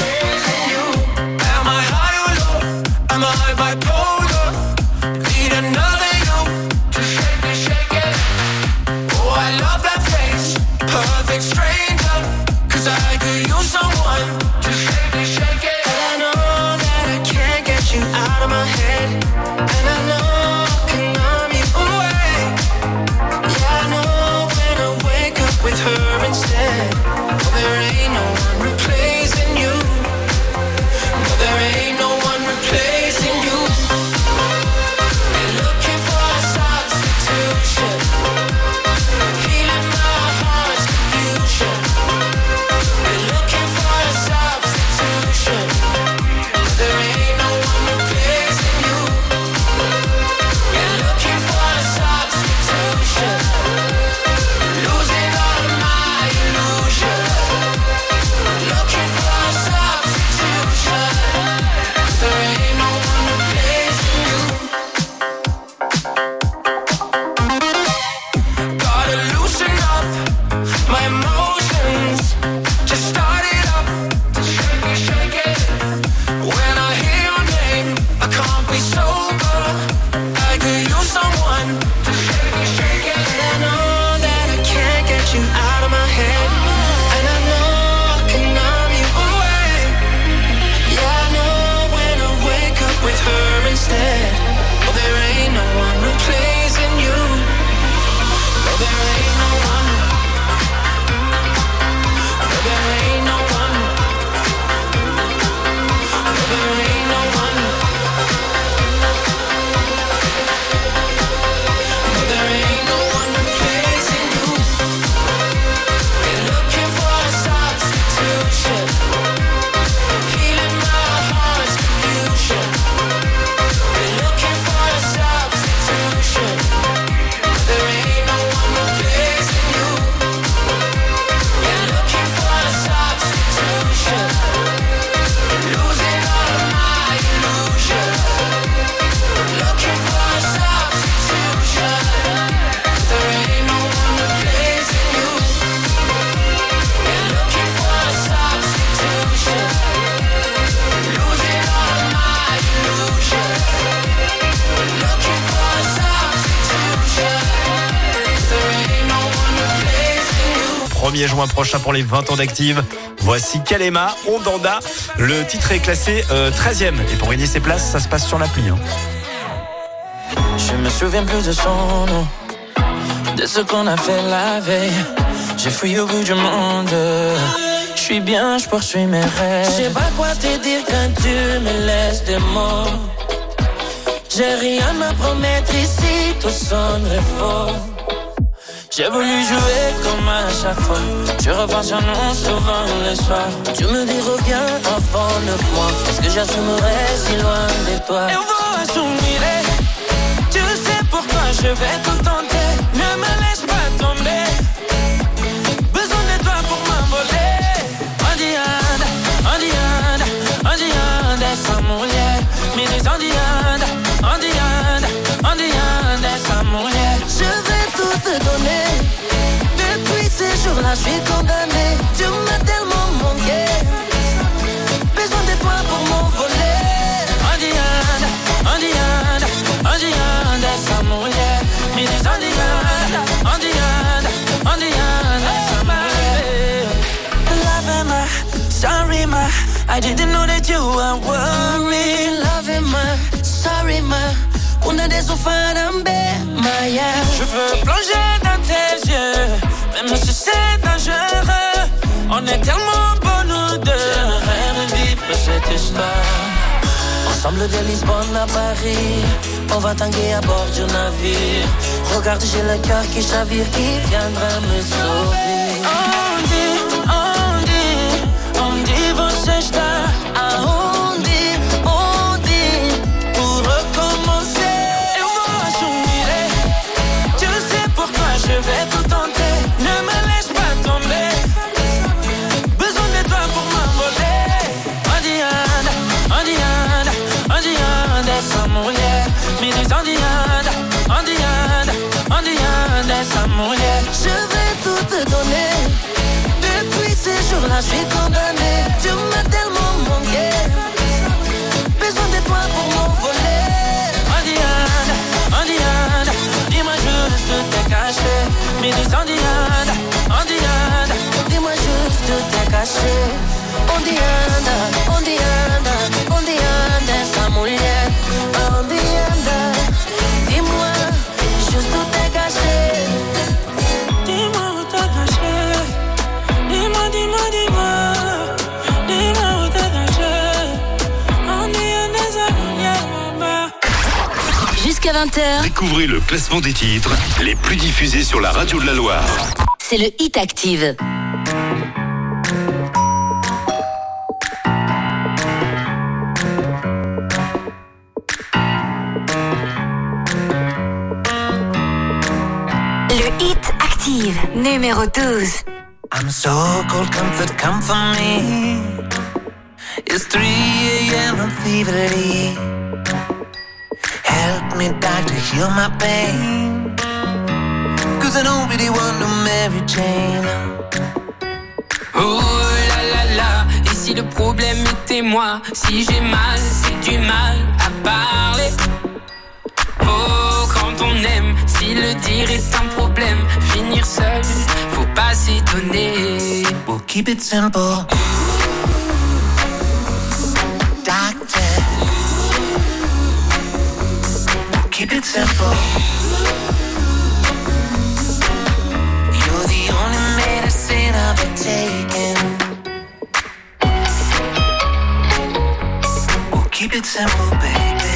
Prochain pour les 20 ans d'Active. Voici Kalema, Ondanda. Le titre est classé euh, 13e. Et pour gagner ses places, ça se passe sur l'appli. hein. Je me souviens plus de son nom, de ce qu'on a fait la veille. J'ai fui au bout du monde. Je suis bien, je poursuis mes rêves. Je sais pas quoi te dire quand tu me laisses des mots. J'ai rien à promettre ici, tout sonnerait faux. J'ai voulu jouer comme à chaque fois. Je repense à nous souvent le soir. Tu me dis reviens avant neuf mois. Est-ce que j'assumerai si loin de toi? Et on va assumer. Tu sais pourquoi je vais tout tenter. Ne me laisse pas tomber. Besoin de toi pour m'envoler. Andianda, Andianda, Andianda, sans mon lait. Je vais tout te donner. Depuis ces jour-là, je suis condamné. Tu m'as tellement manqué. Besoin de toi pour m'envoler. Indiana, Indiana, Indiana, essa mulher me diz Indiana, Indiana, Indiana, essa mulher. Loving my, sorry my, I didn't know that you were worried. Loving my, sorry my, una de esos ma yeah. Je veux plonger dans tes yeux, même si c'est dangereux. On est tellement bons nous deux. J'aimerais revivre cette histoire. Ensemble de Lisbonne à Paris, on va tanguer à bord du navire. Regarde, j'ai le cœur qui chavire, qui viendra me sauver. On je suis condamné. Tu m'as tellement manqué. Besoin de toi pour m'envoler. Indiana, Indiana, dis-moi juste t'es caché. Diz Indiana, Indiana, dis-moi juste t'es caché. Anda, onde anda essa mulher? Jusqu'à 20h, Découvrez le classement des titres les plus diffusés sur la radio de la Loire. c'est le Hit Active. Le Hit Active, numéro 12. I'm so cold, comfort, come for me. It's 3 a.m. I'm feverly. Me, heal my pain. Cause I don't really want no Mary Jane. Oh là là là, et si le problème était moi? Si j'ai mal, c'est du mal à parler Oh, quand on aime, si le dire est un problème Finir seul, faut pas s'étonner We'll keep it simple. Doctor. Keep it simple. You're the only medicine I've been taking. We'll keep it simple, baby.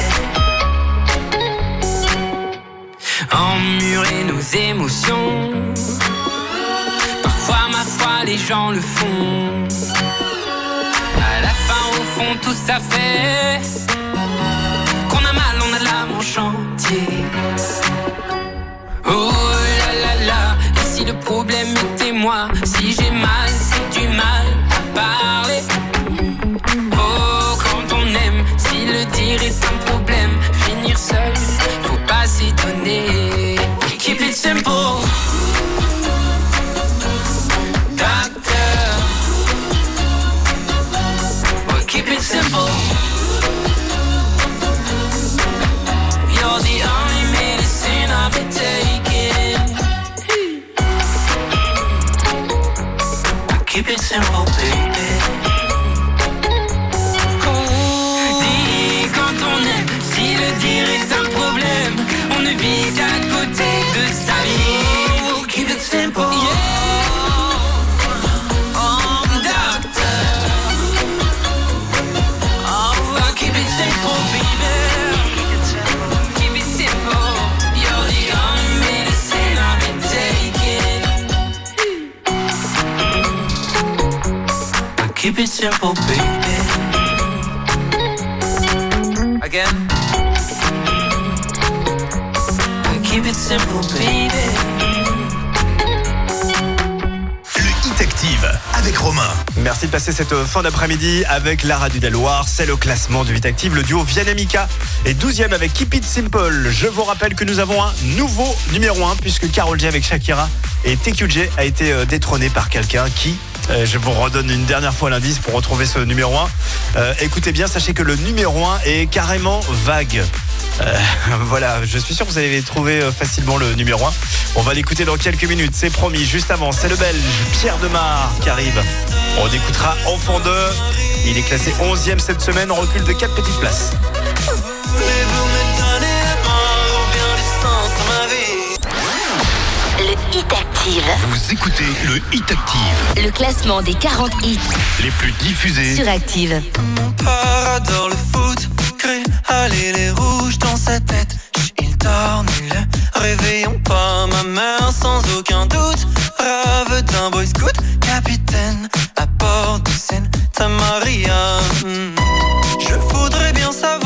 Emmurer nos émotions Parfois ma foi les gens le font À la fin au fond tout ça fait moi Keep it simple, baby. Again. Keep it simple, baby. Le Hit Active avec Romain. Merci de passer cette fin d'après-midi avec la radio de la Loire. C'est le classement du 8 Active. Le duo Vianamica est 12e avec Keep It Simple. Je vous rappelle que nous avons un nouveau numéro 1 puisque Carol J avec Shakira et TQJ a été euh, détrôné par quelqu'un qui je vous redonne une dernière fois l'indice pour retrouver ce numéro 1. Euh, écoutez bien, sachez que le numéro 1 est carrément vague. Euh, voilà, je suis sûr que vous allez trouver euh, facilement le numéro 1. On va l'écouter dans quelques minutes, c'est promis. Juste avant, c'est le Belge Pierre Demar qui arrive. On écoutera Enfant 2. Il est classé 11e cette semaine, on recule de 4 petites places. Hit Active. Vous écoutez le Hit Active. Le classement des 40 hits Les plus diffusés. sur Active. père adore le foot, crée allez les rouges dans sa tête. Il dort nul, réveillons pas ma mère sans aucun doute. Rave d'un boy scout, capitaine à bord de Seine, ta Maria. Hmm. Je voudrais bien savoir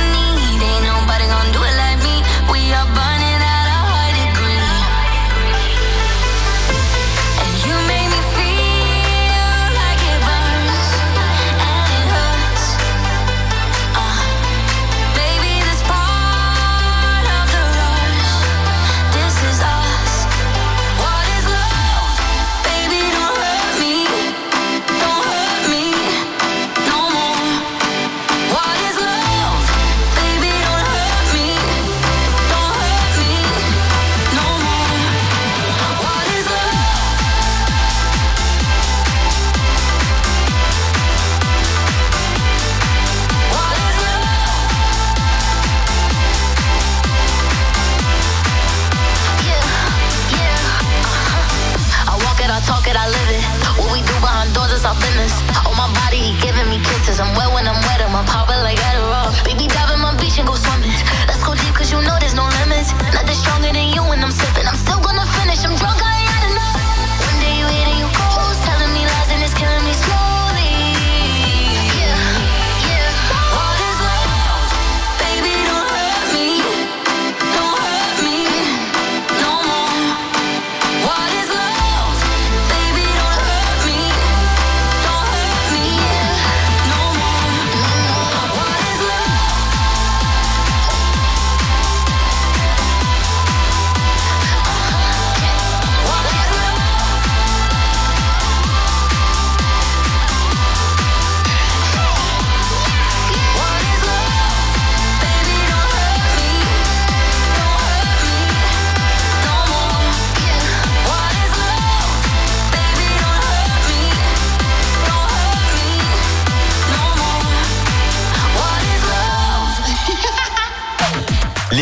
Kisses. I'm wet when I'm wet, I'm popping like Adderall. Baby, dive in my beach and go swimming. Let's go deep, cause you know there's no limits. Nothing stronger than you when I'm sipping. I'm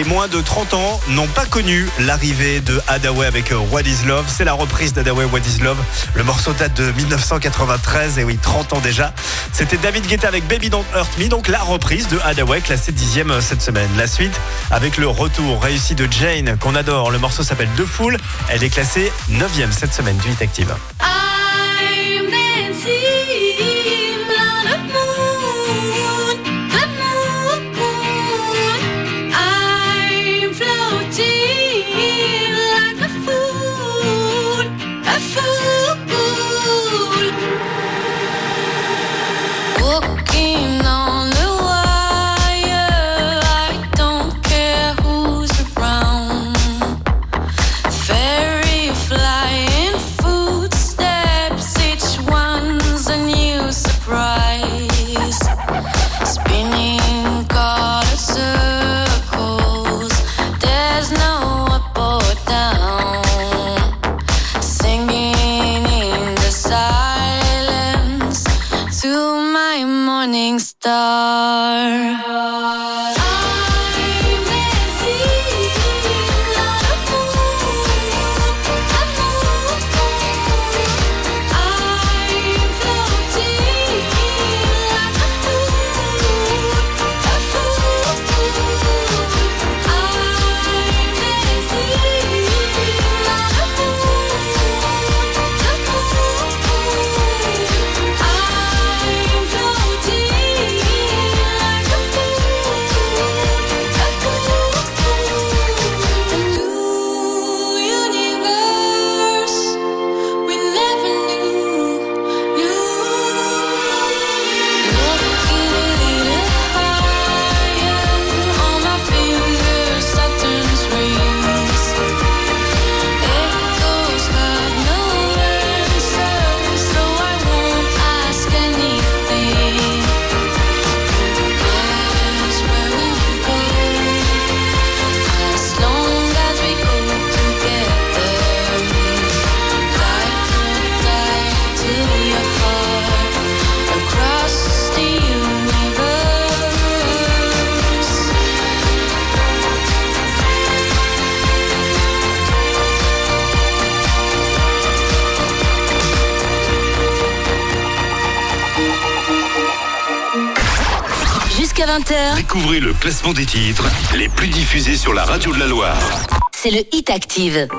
moins de 30 ans n'ont pas connu l'arrivée de Hadaway avec euh, What is Love. C'est la reprise d'Hadaway What is Love. Le morceau date de 1993, et oui, 30 ans déjà. C'était David Guetta avec Baby Don't Hurt Me, donc la reprise de Hadaway, classée dixième euh, cette semaine. La suite, avec le retour réussi de Jane, qu'on adore. Le morceau s'appelle The Fool. Elle est classée 9 cette semaine du Hit Active. Découvrez le classement des titres les plus diffusés sur la radio de la Loire. c'est le Hit Active.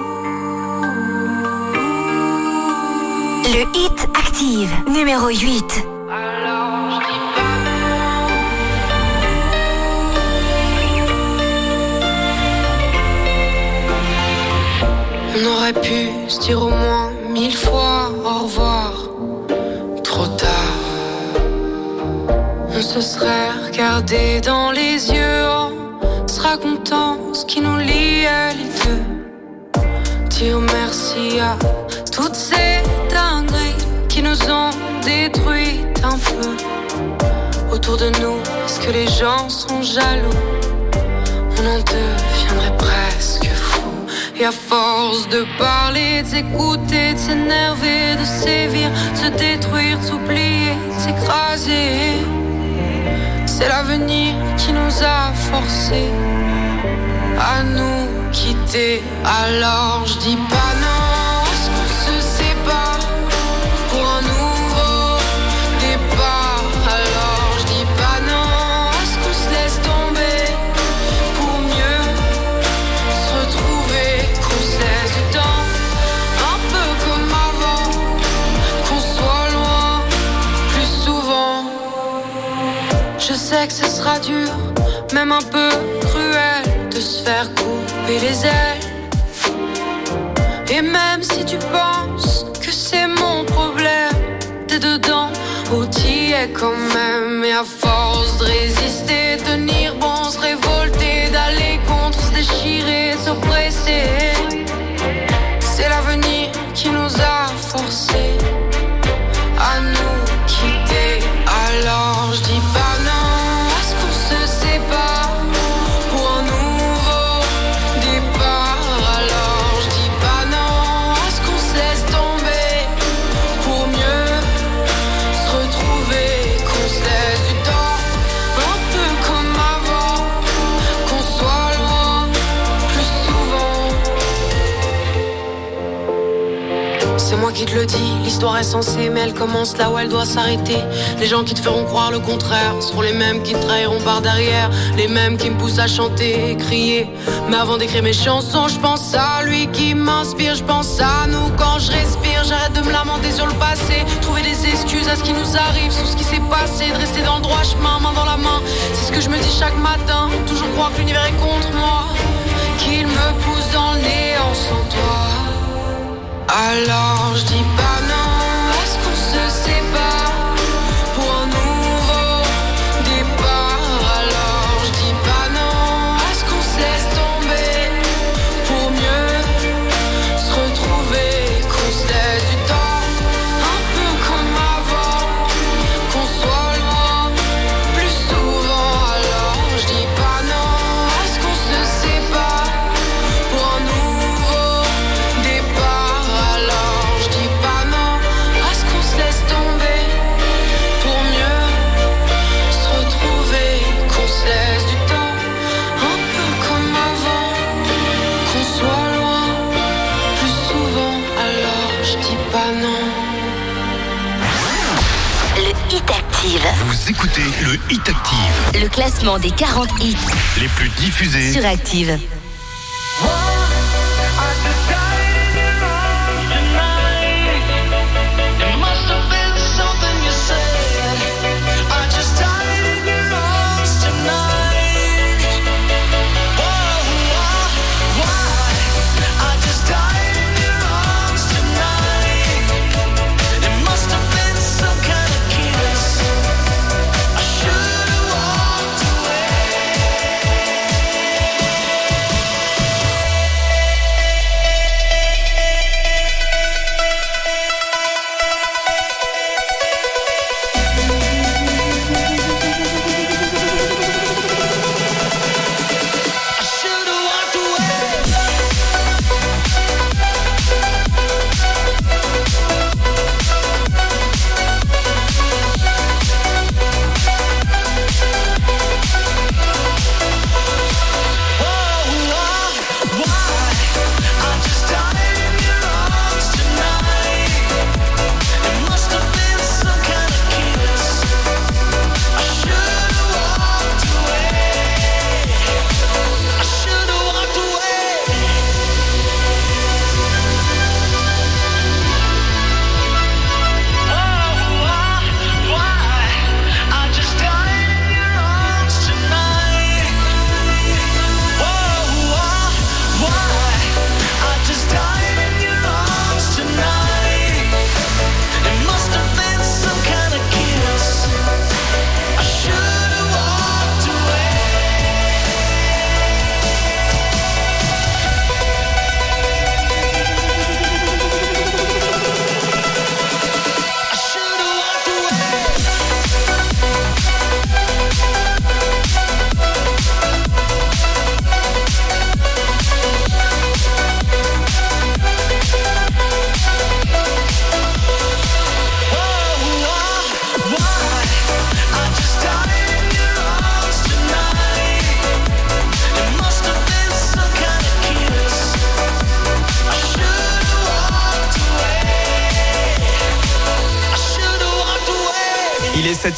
Le Hit Active, numéro 8. On aurait pu se dire au moins mille fois au revoir. Trop tard. On se serait regardé dans les yeux en se racontant ce qui nous liait les deux. Dire merci à toutes ces dingueries qui nous ont détruites un peu. Autour de nous, est-ce que les gens sont jaloux? On en deviendrait presque fou. Et à force de parler, de s'écouter, de s'énerver, de sévir, de se détruire, de s'oublier, de s'écraser. C'est l'avenir qui nous a forcés à nous quitter. Alors je dis pas sais que ce sera dur, même un peu cruel, de se faire couper les ailes. Et même si tu penses que c'est mon problème, t'es dedans, ou t'y es quand même. Et à force de résister, tenir bon, se révolter, d'aller contre, se déchirer, s'oppresser. C'est l'avenir qui nous a forcés à nous te le dit. L'histoire est censée, mais elle commence là où elle doit s'arrêter. Les gens qui te feront croire le contraire seront les mêmes qui te trahiront par derrière. Les mêmes qui me poussent à chanter crier. Mais avant d'écrire mes chansons, je pense à lui qui m'inspire. Je pense à nous quand je respire. J'arrête de me lamenter sur le passé. Trouver des excuses à ce qui nous arrive, sur ce qui s'est passé. De rester dans le droit chemin, main dans la main. C'est ce que je me dis chaque matin. Toujours croire que l'univers est contre moi. Qu'il me pousse dans le néant sans toi. Alors je dis pas non, est-ce qu'on se sépare écoutez le Hit Active. Le classement des 40 hits Les plus diffusés. sur Active.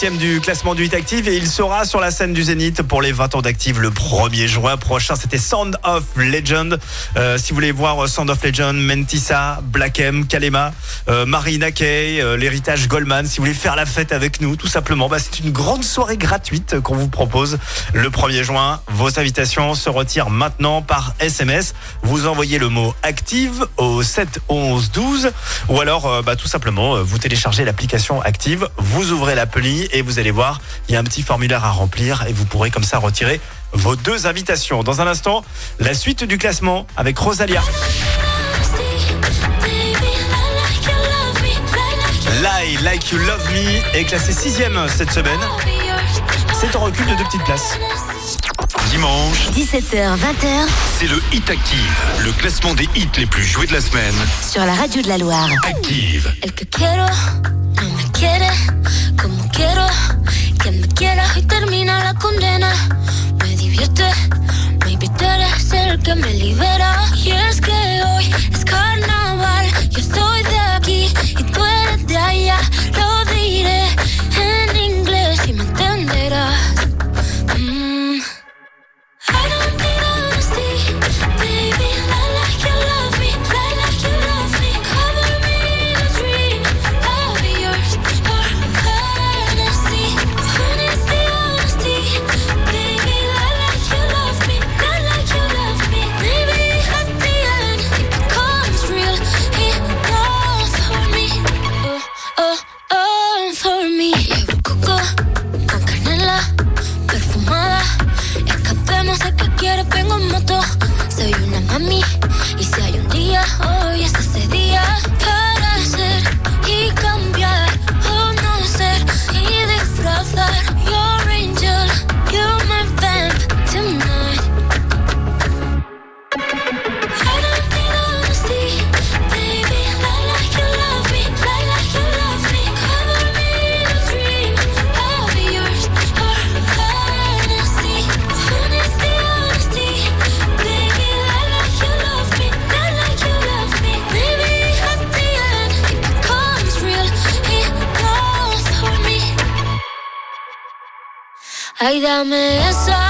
7ème du classement du Hit Active et il sera sur la scène du Zénith pour les 20 ans d'Active le 1er juin prochain. C'était Sound of Legend. Euh, si vous voulez voir Sound of Legend, Mentissa, Black M, Kalema, euh, Marina Kay, euh, l'héritage Goldman, si vous voulez faire la fête avec nous, tout simplement, bah, c'est une grande soirée gratuite qu'on vous propose le 1er juin. Vos invitations se retirent maintenant par SMS. Vous envoyez le mot Active au 7 11 12 ou alors euh, bah, tout simplement vous téléchargez l'application Active, vous ouvrez l'appli et vous allez voir, il y a un petit formulaire à remplir et vous pourrez comme ça retirer vos deux invitations. Dans un instant, la suite du classement avec Rosalia. Like You Love Me est classé sixième cette semaine. C'est en recul de deux petites places. Dimanche, 17h, 20h c'est le Hit Active, le classement des hits les plus joués de la semaine. sur la radio de la Loire. Active. El que quiero no me quiere como quiero que me quiera y termina la condena. Me divierte, maybe tú eres el que me libera. Dame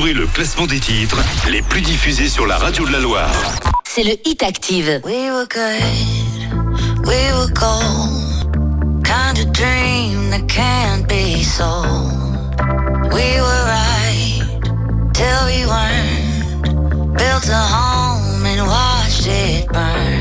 Découvrez le classement des titres les plus diffusés sur la radio de la Loire. C'est le Hit Active. We were good, we were gold. Kind of dream that can't be sold. We were right till we weren't. Built a home and watched it burn.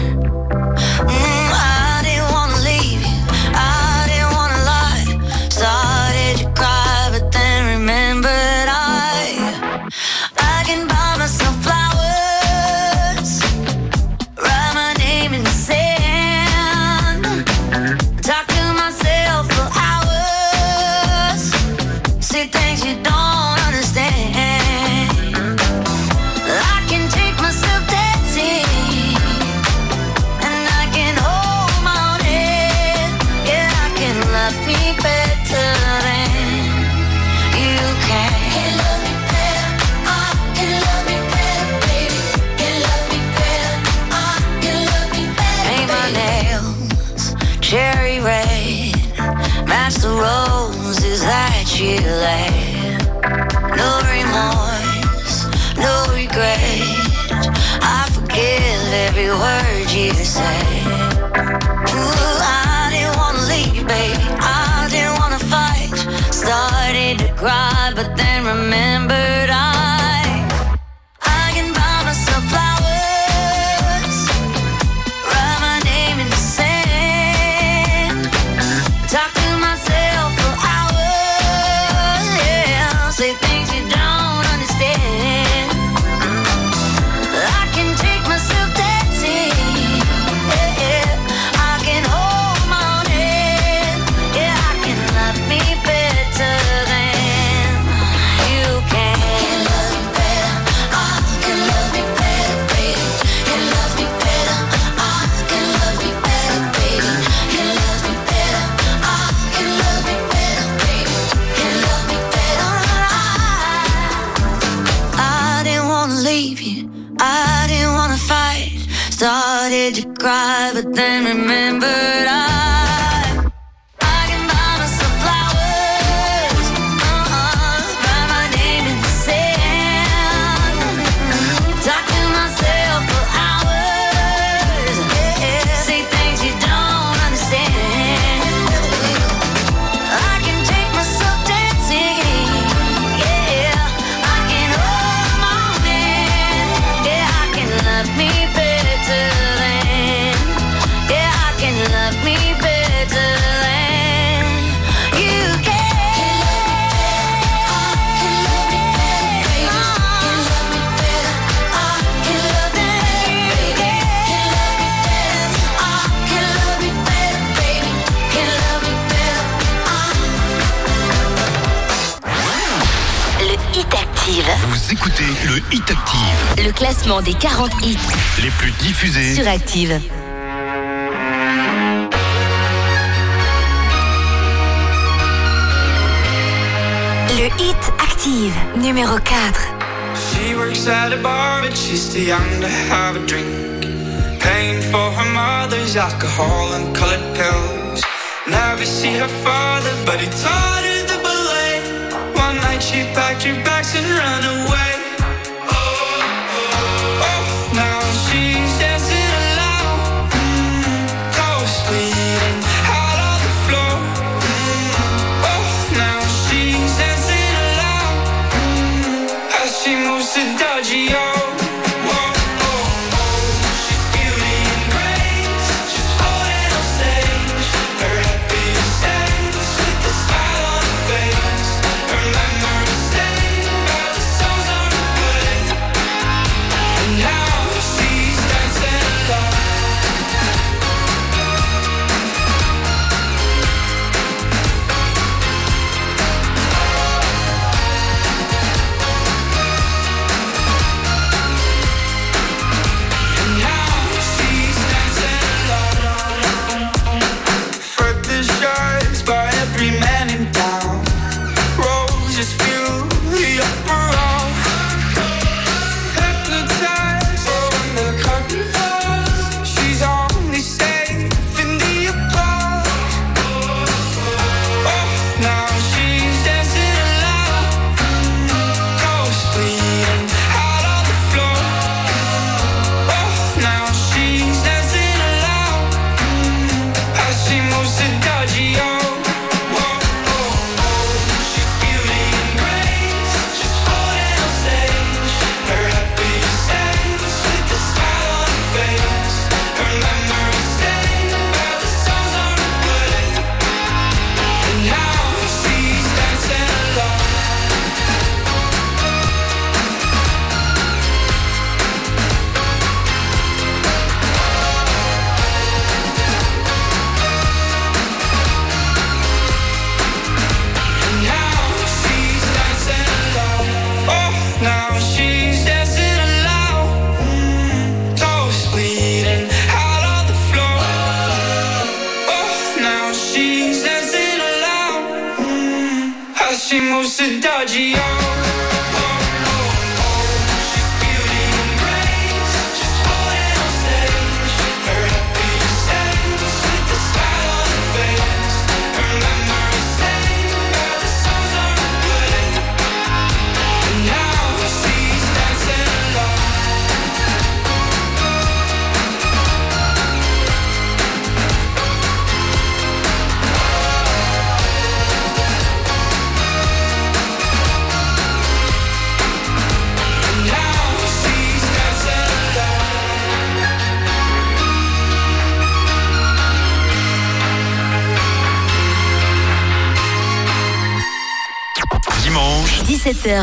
classement des 40 hits les plus diffusés sur Active. Le hit Active, numéro 4. She works at a bar, but she's too young to have a drink. Paying for her mother's alcohol and colored pills. Never see her father, but he taught her the ballet. One night she packed her bags and ran away.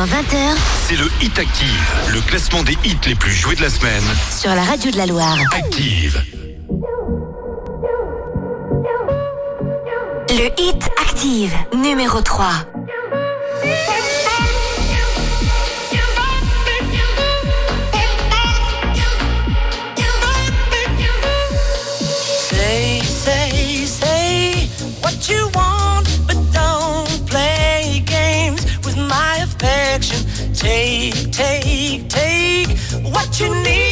20h, c'est le Hit Active, le classement des hits les plus joués de la semaine. Sur la radio de la Loire. Active. Le Hit Active, numéro 3. Say, say, say what you want. Take, take, take what you need.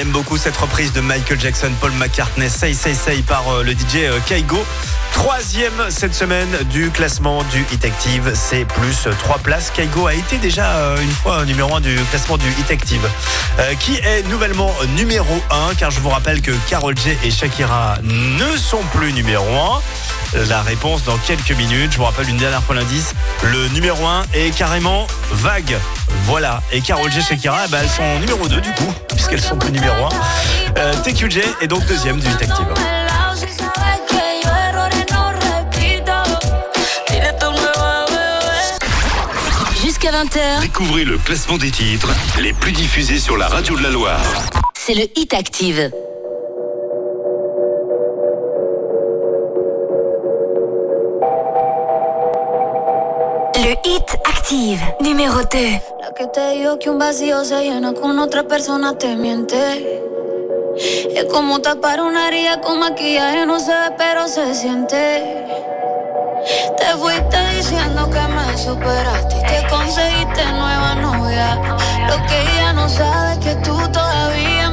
aime beaucoup cette reprise de Michael Jackson, Paul McCartney, Say Say Say par euh, le DJ euh, Kaigo. Troisième cette semaine du classement du Hit Active, c'est plus 3 places. Kaigo a été déjà euh, une fois numéro 1 du classement du Hit Active, qui est nouvellement numéro 1, car je vous rappelle que Carol J et Shakira ne sont plus numéro 1. La réponse dans quelques minutes. Je vous rappelle une dernière fois l'indice. Le numéro 1 est carrément vague. Voilà. Et Carole J. Shakira, bah, elles sont numéro 2 du coup, puisqu'elles sont plus numéro 1. Euh, TQJ est donc deuxième du Hit Active. Jusqu'à 20h. Découvrez le classement des titres les plus diffusés sur la radio de la Loire. C'est le Hit Active. Le Hit Active, numéro 2. que te digo que un vacío se llena con otra persona te miente. Es como tapar una herida con maquillaje, no se pero se siente. Te fuiste diciendo que me superaste que conseguiste nueva novia. Lo que ella no sabe es que tú todavía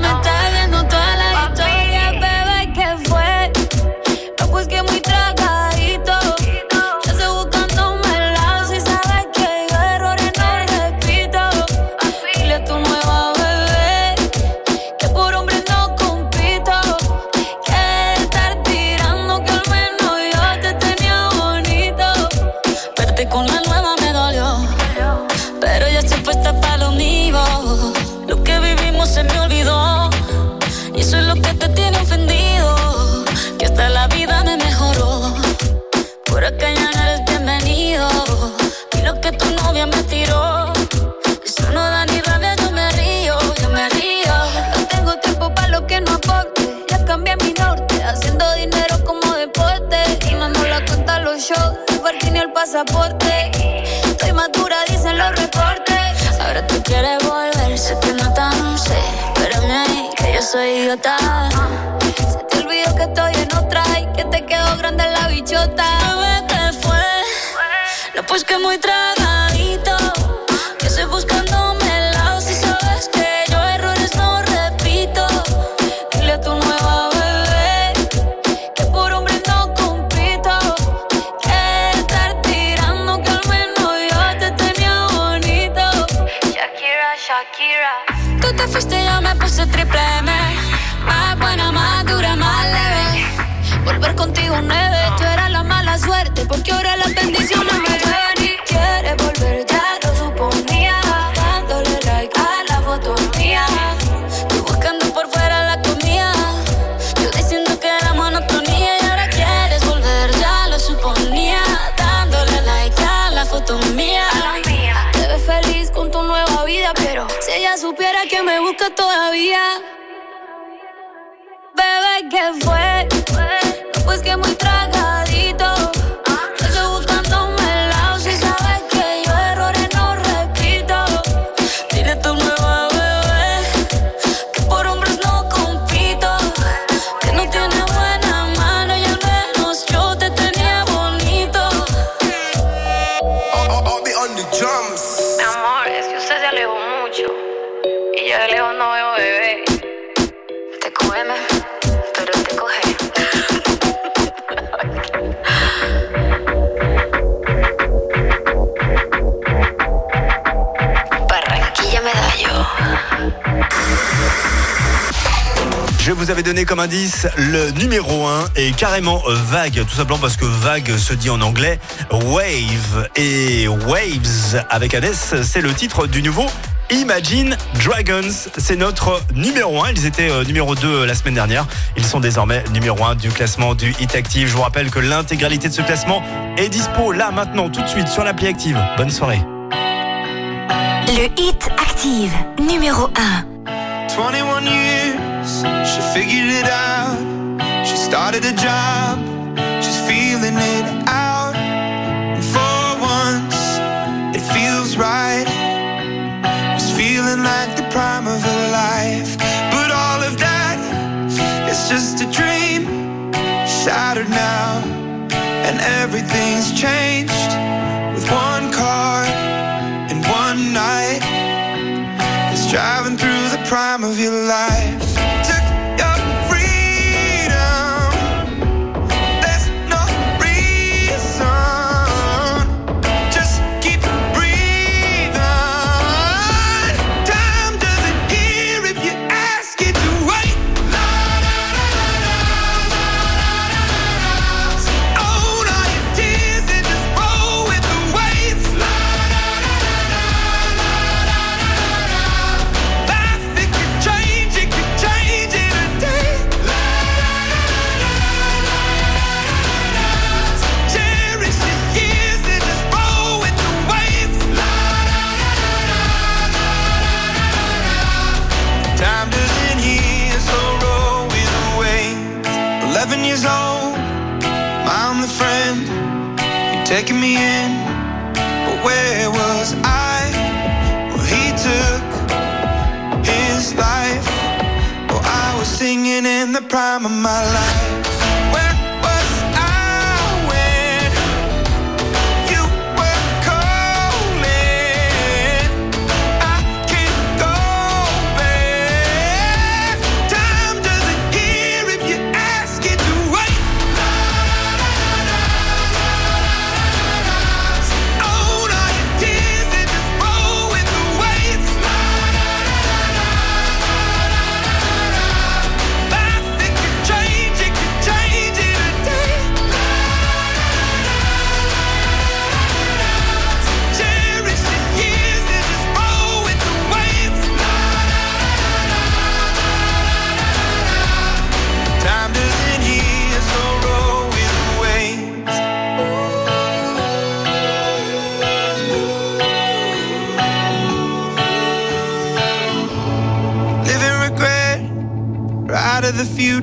idiota. Se te olvidó que estoy en otra y que te quedó grande la bichota. Bebé, ¿qué fue? No, pues que muy trago. que muy. Je vous avais donné comme indice le numéro 1 et carrément euh, vague, tout simplement parce que vague se dit en anglais wave et waves avec un S, c'est le titre du nouveau Imagine Dragons, c'est notre numéro 1. Ils étaient euh, numéro 2 la semaine dernière. Ils sont désormais numéro 1 du classement du Hit Active. Je vous rappelle que l'intégralité de ce classement est dispo là maintenant tout de suite sur l'appli Active. Bonne soirée. Le Hit Active, numéro 1. 21 years, she figured it out. She started a job, she's feeling it out. And for once, it feels right. It's feeling like the prime of her life. But all of that is just a dream, shattered now. And everything's changed with one car and one night. It's driving through the prime of your life. In the prime of my life.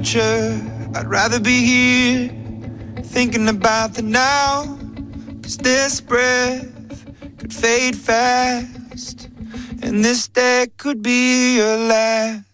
I'd rather be here, thinking about the now. Cause this breath could fade fast, and this day could be your last.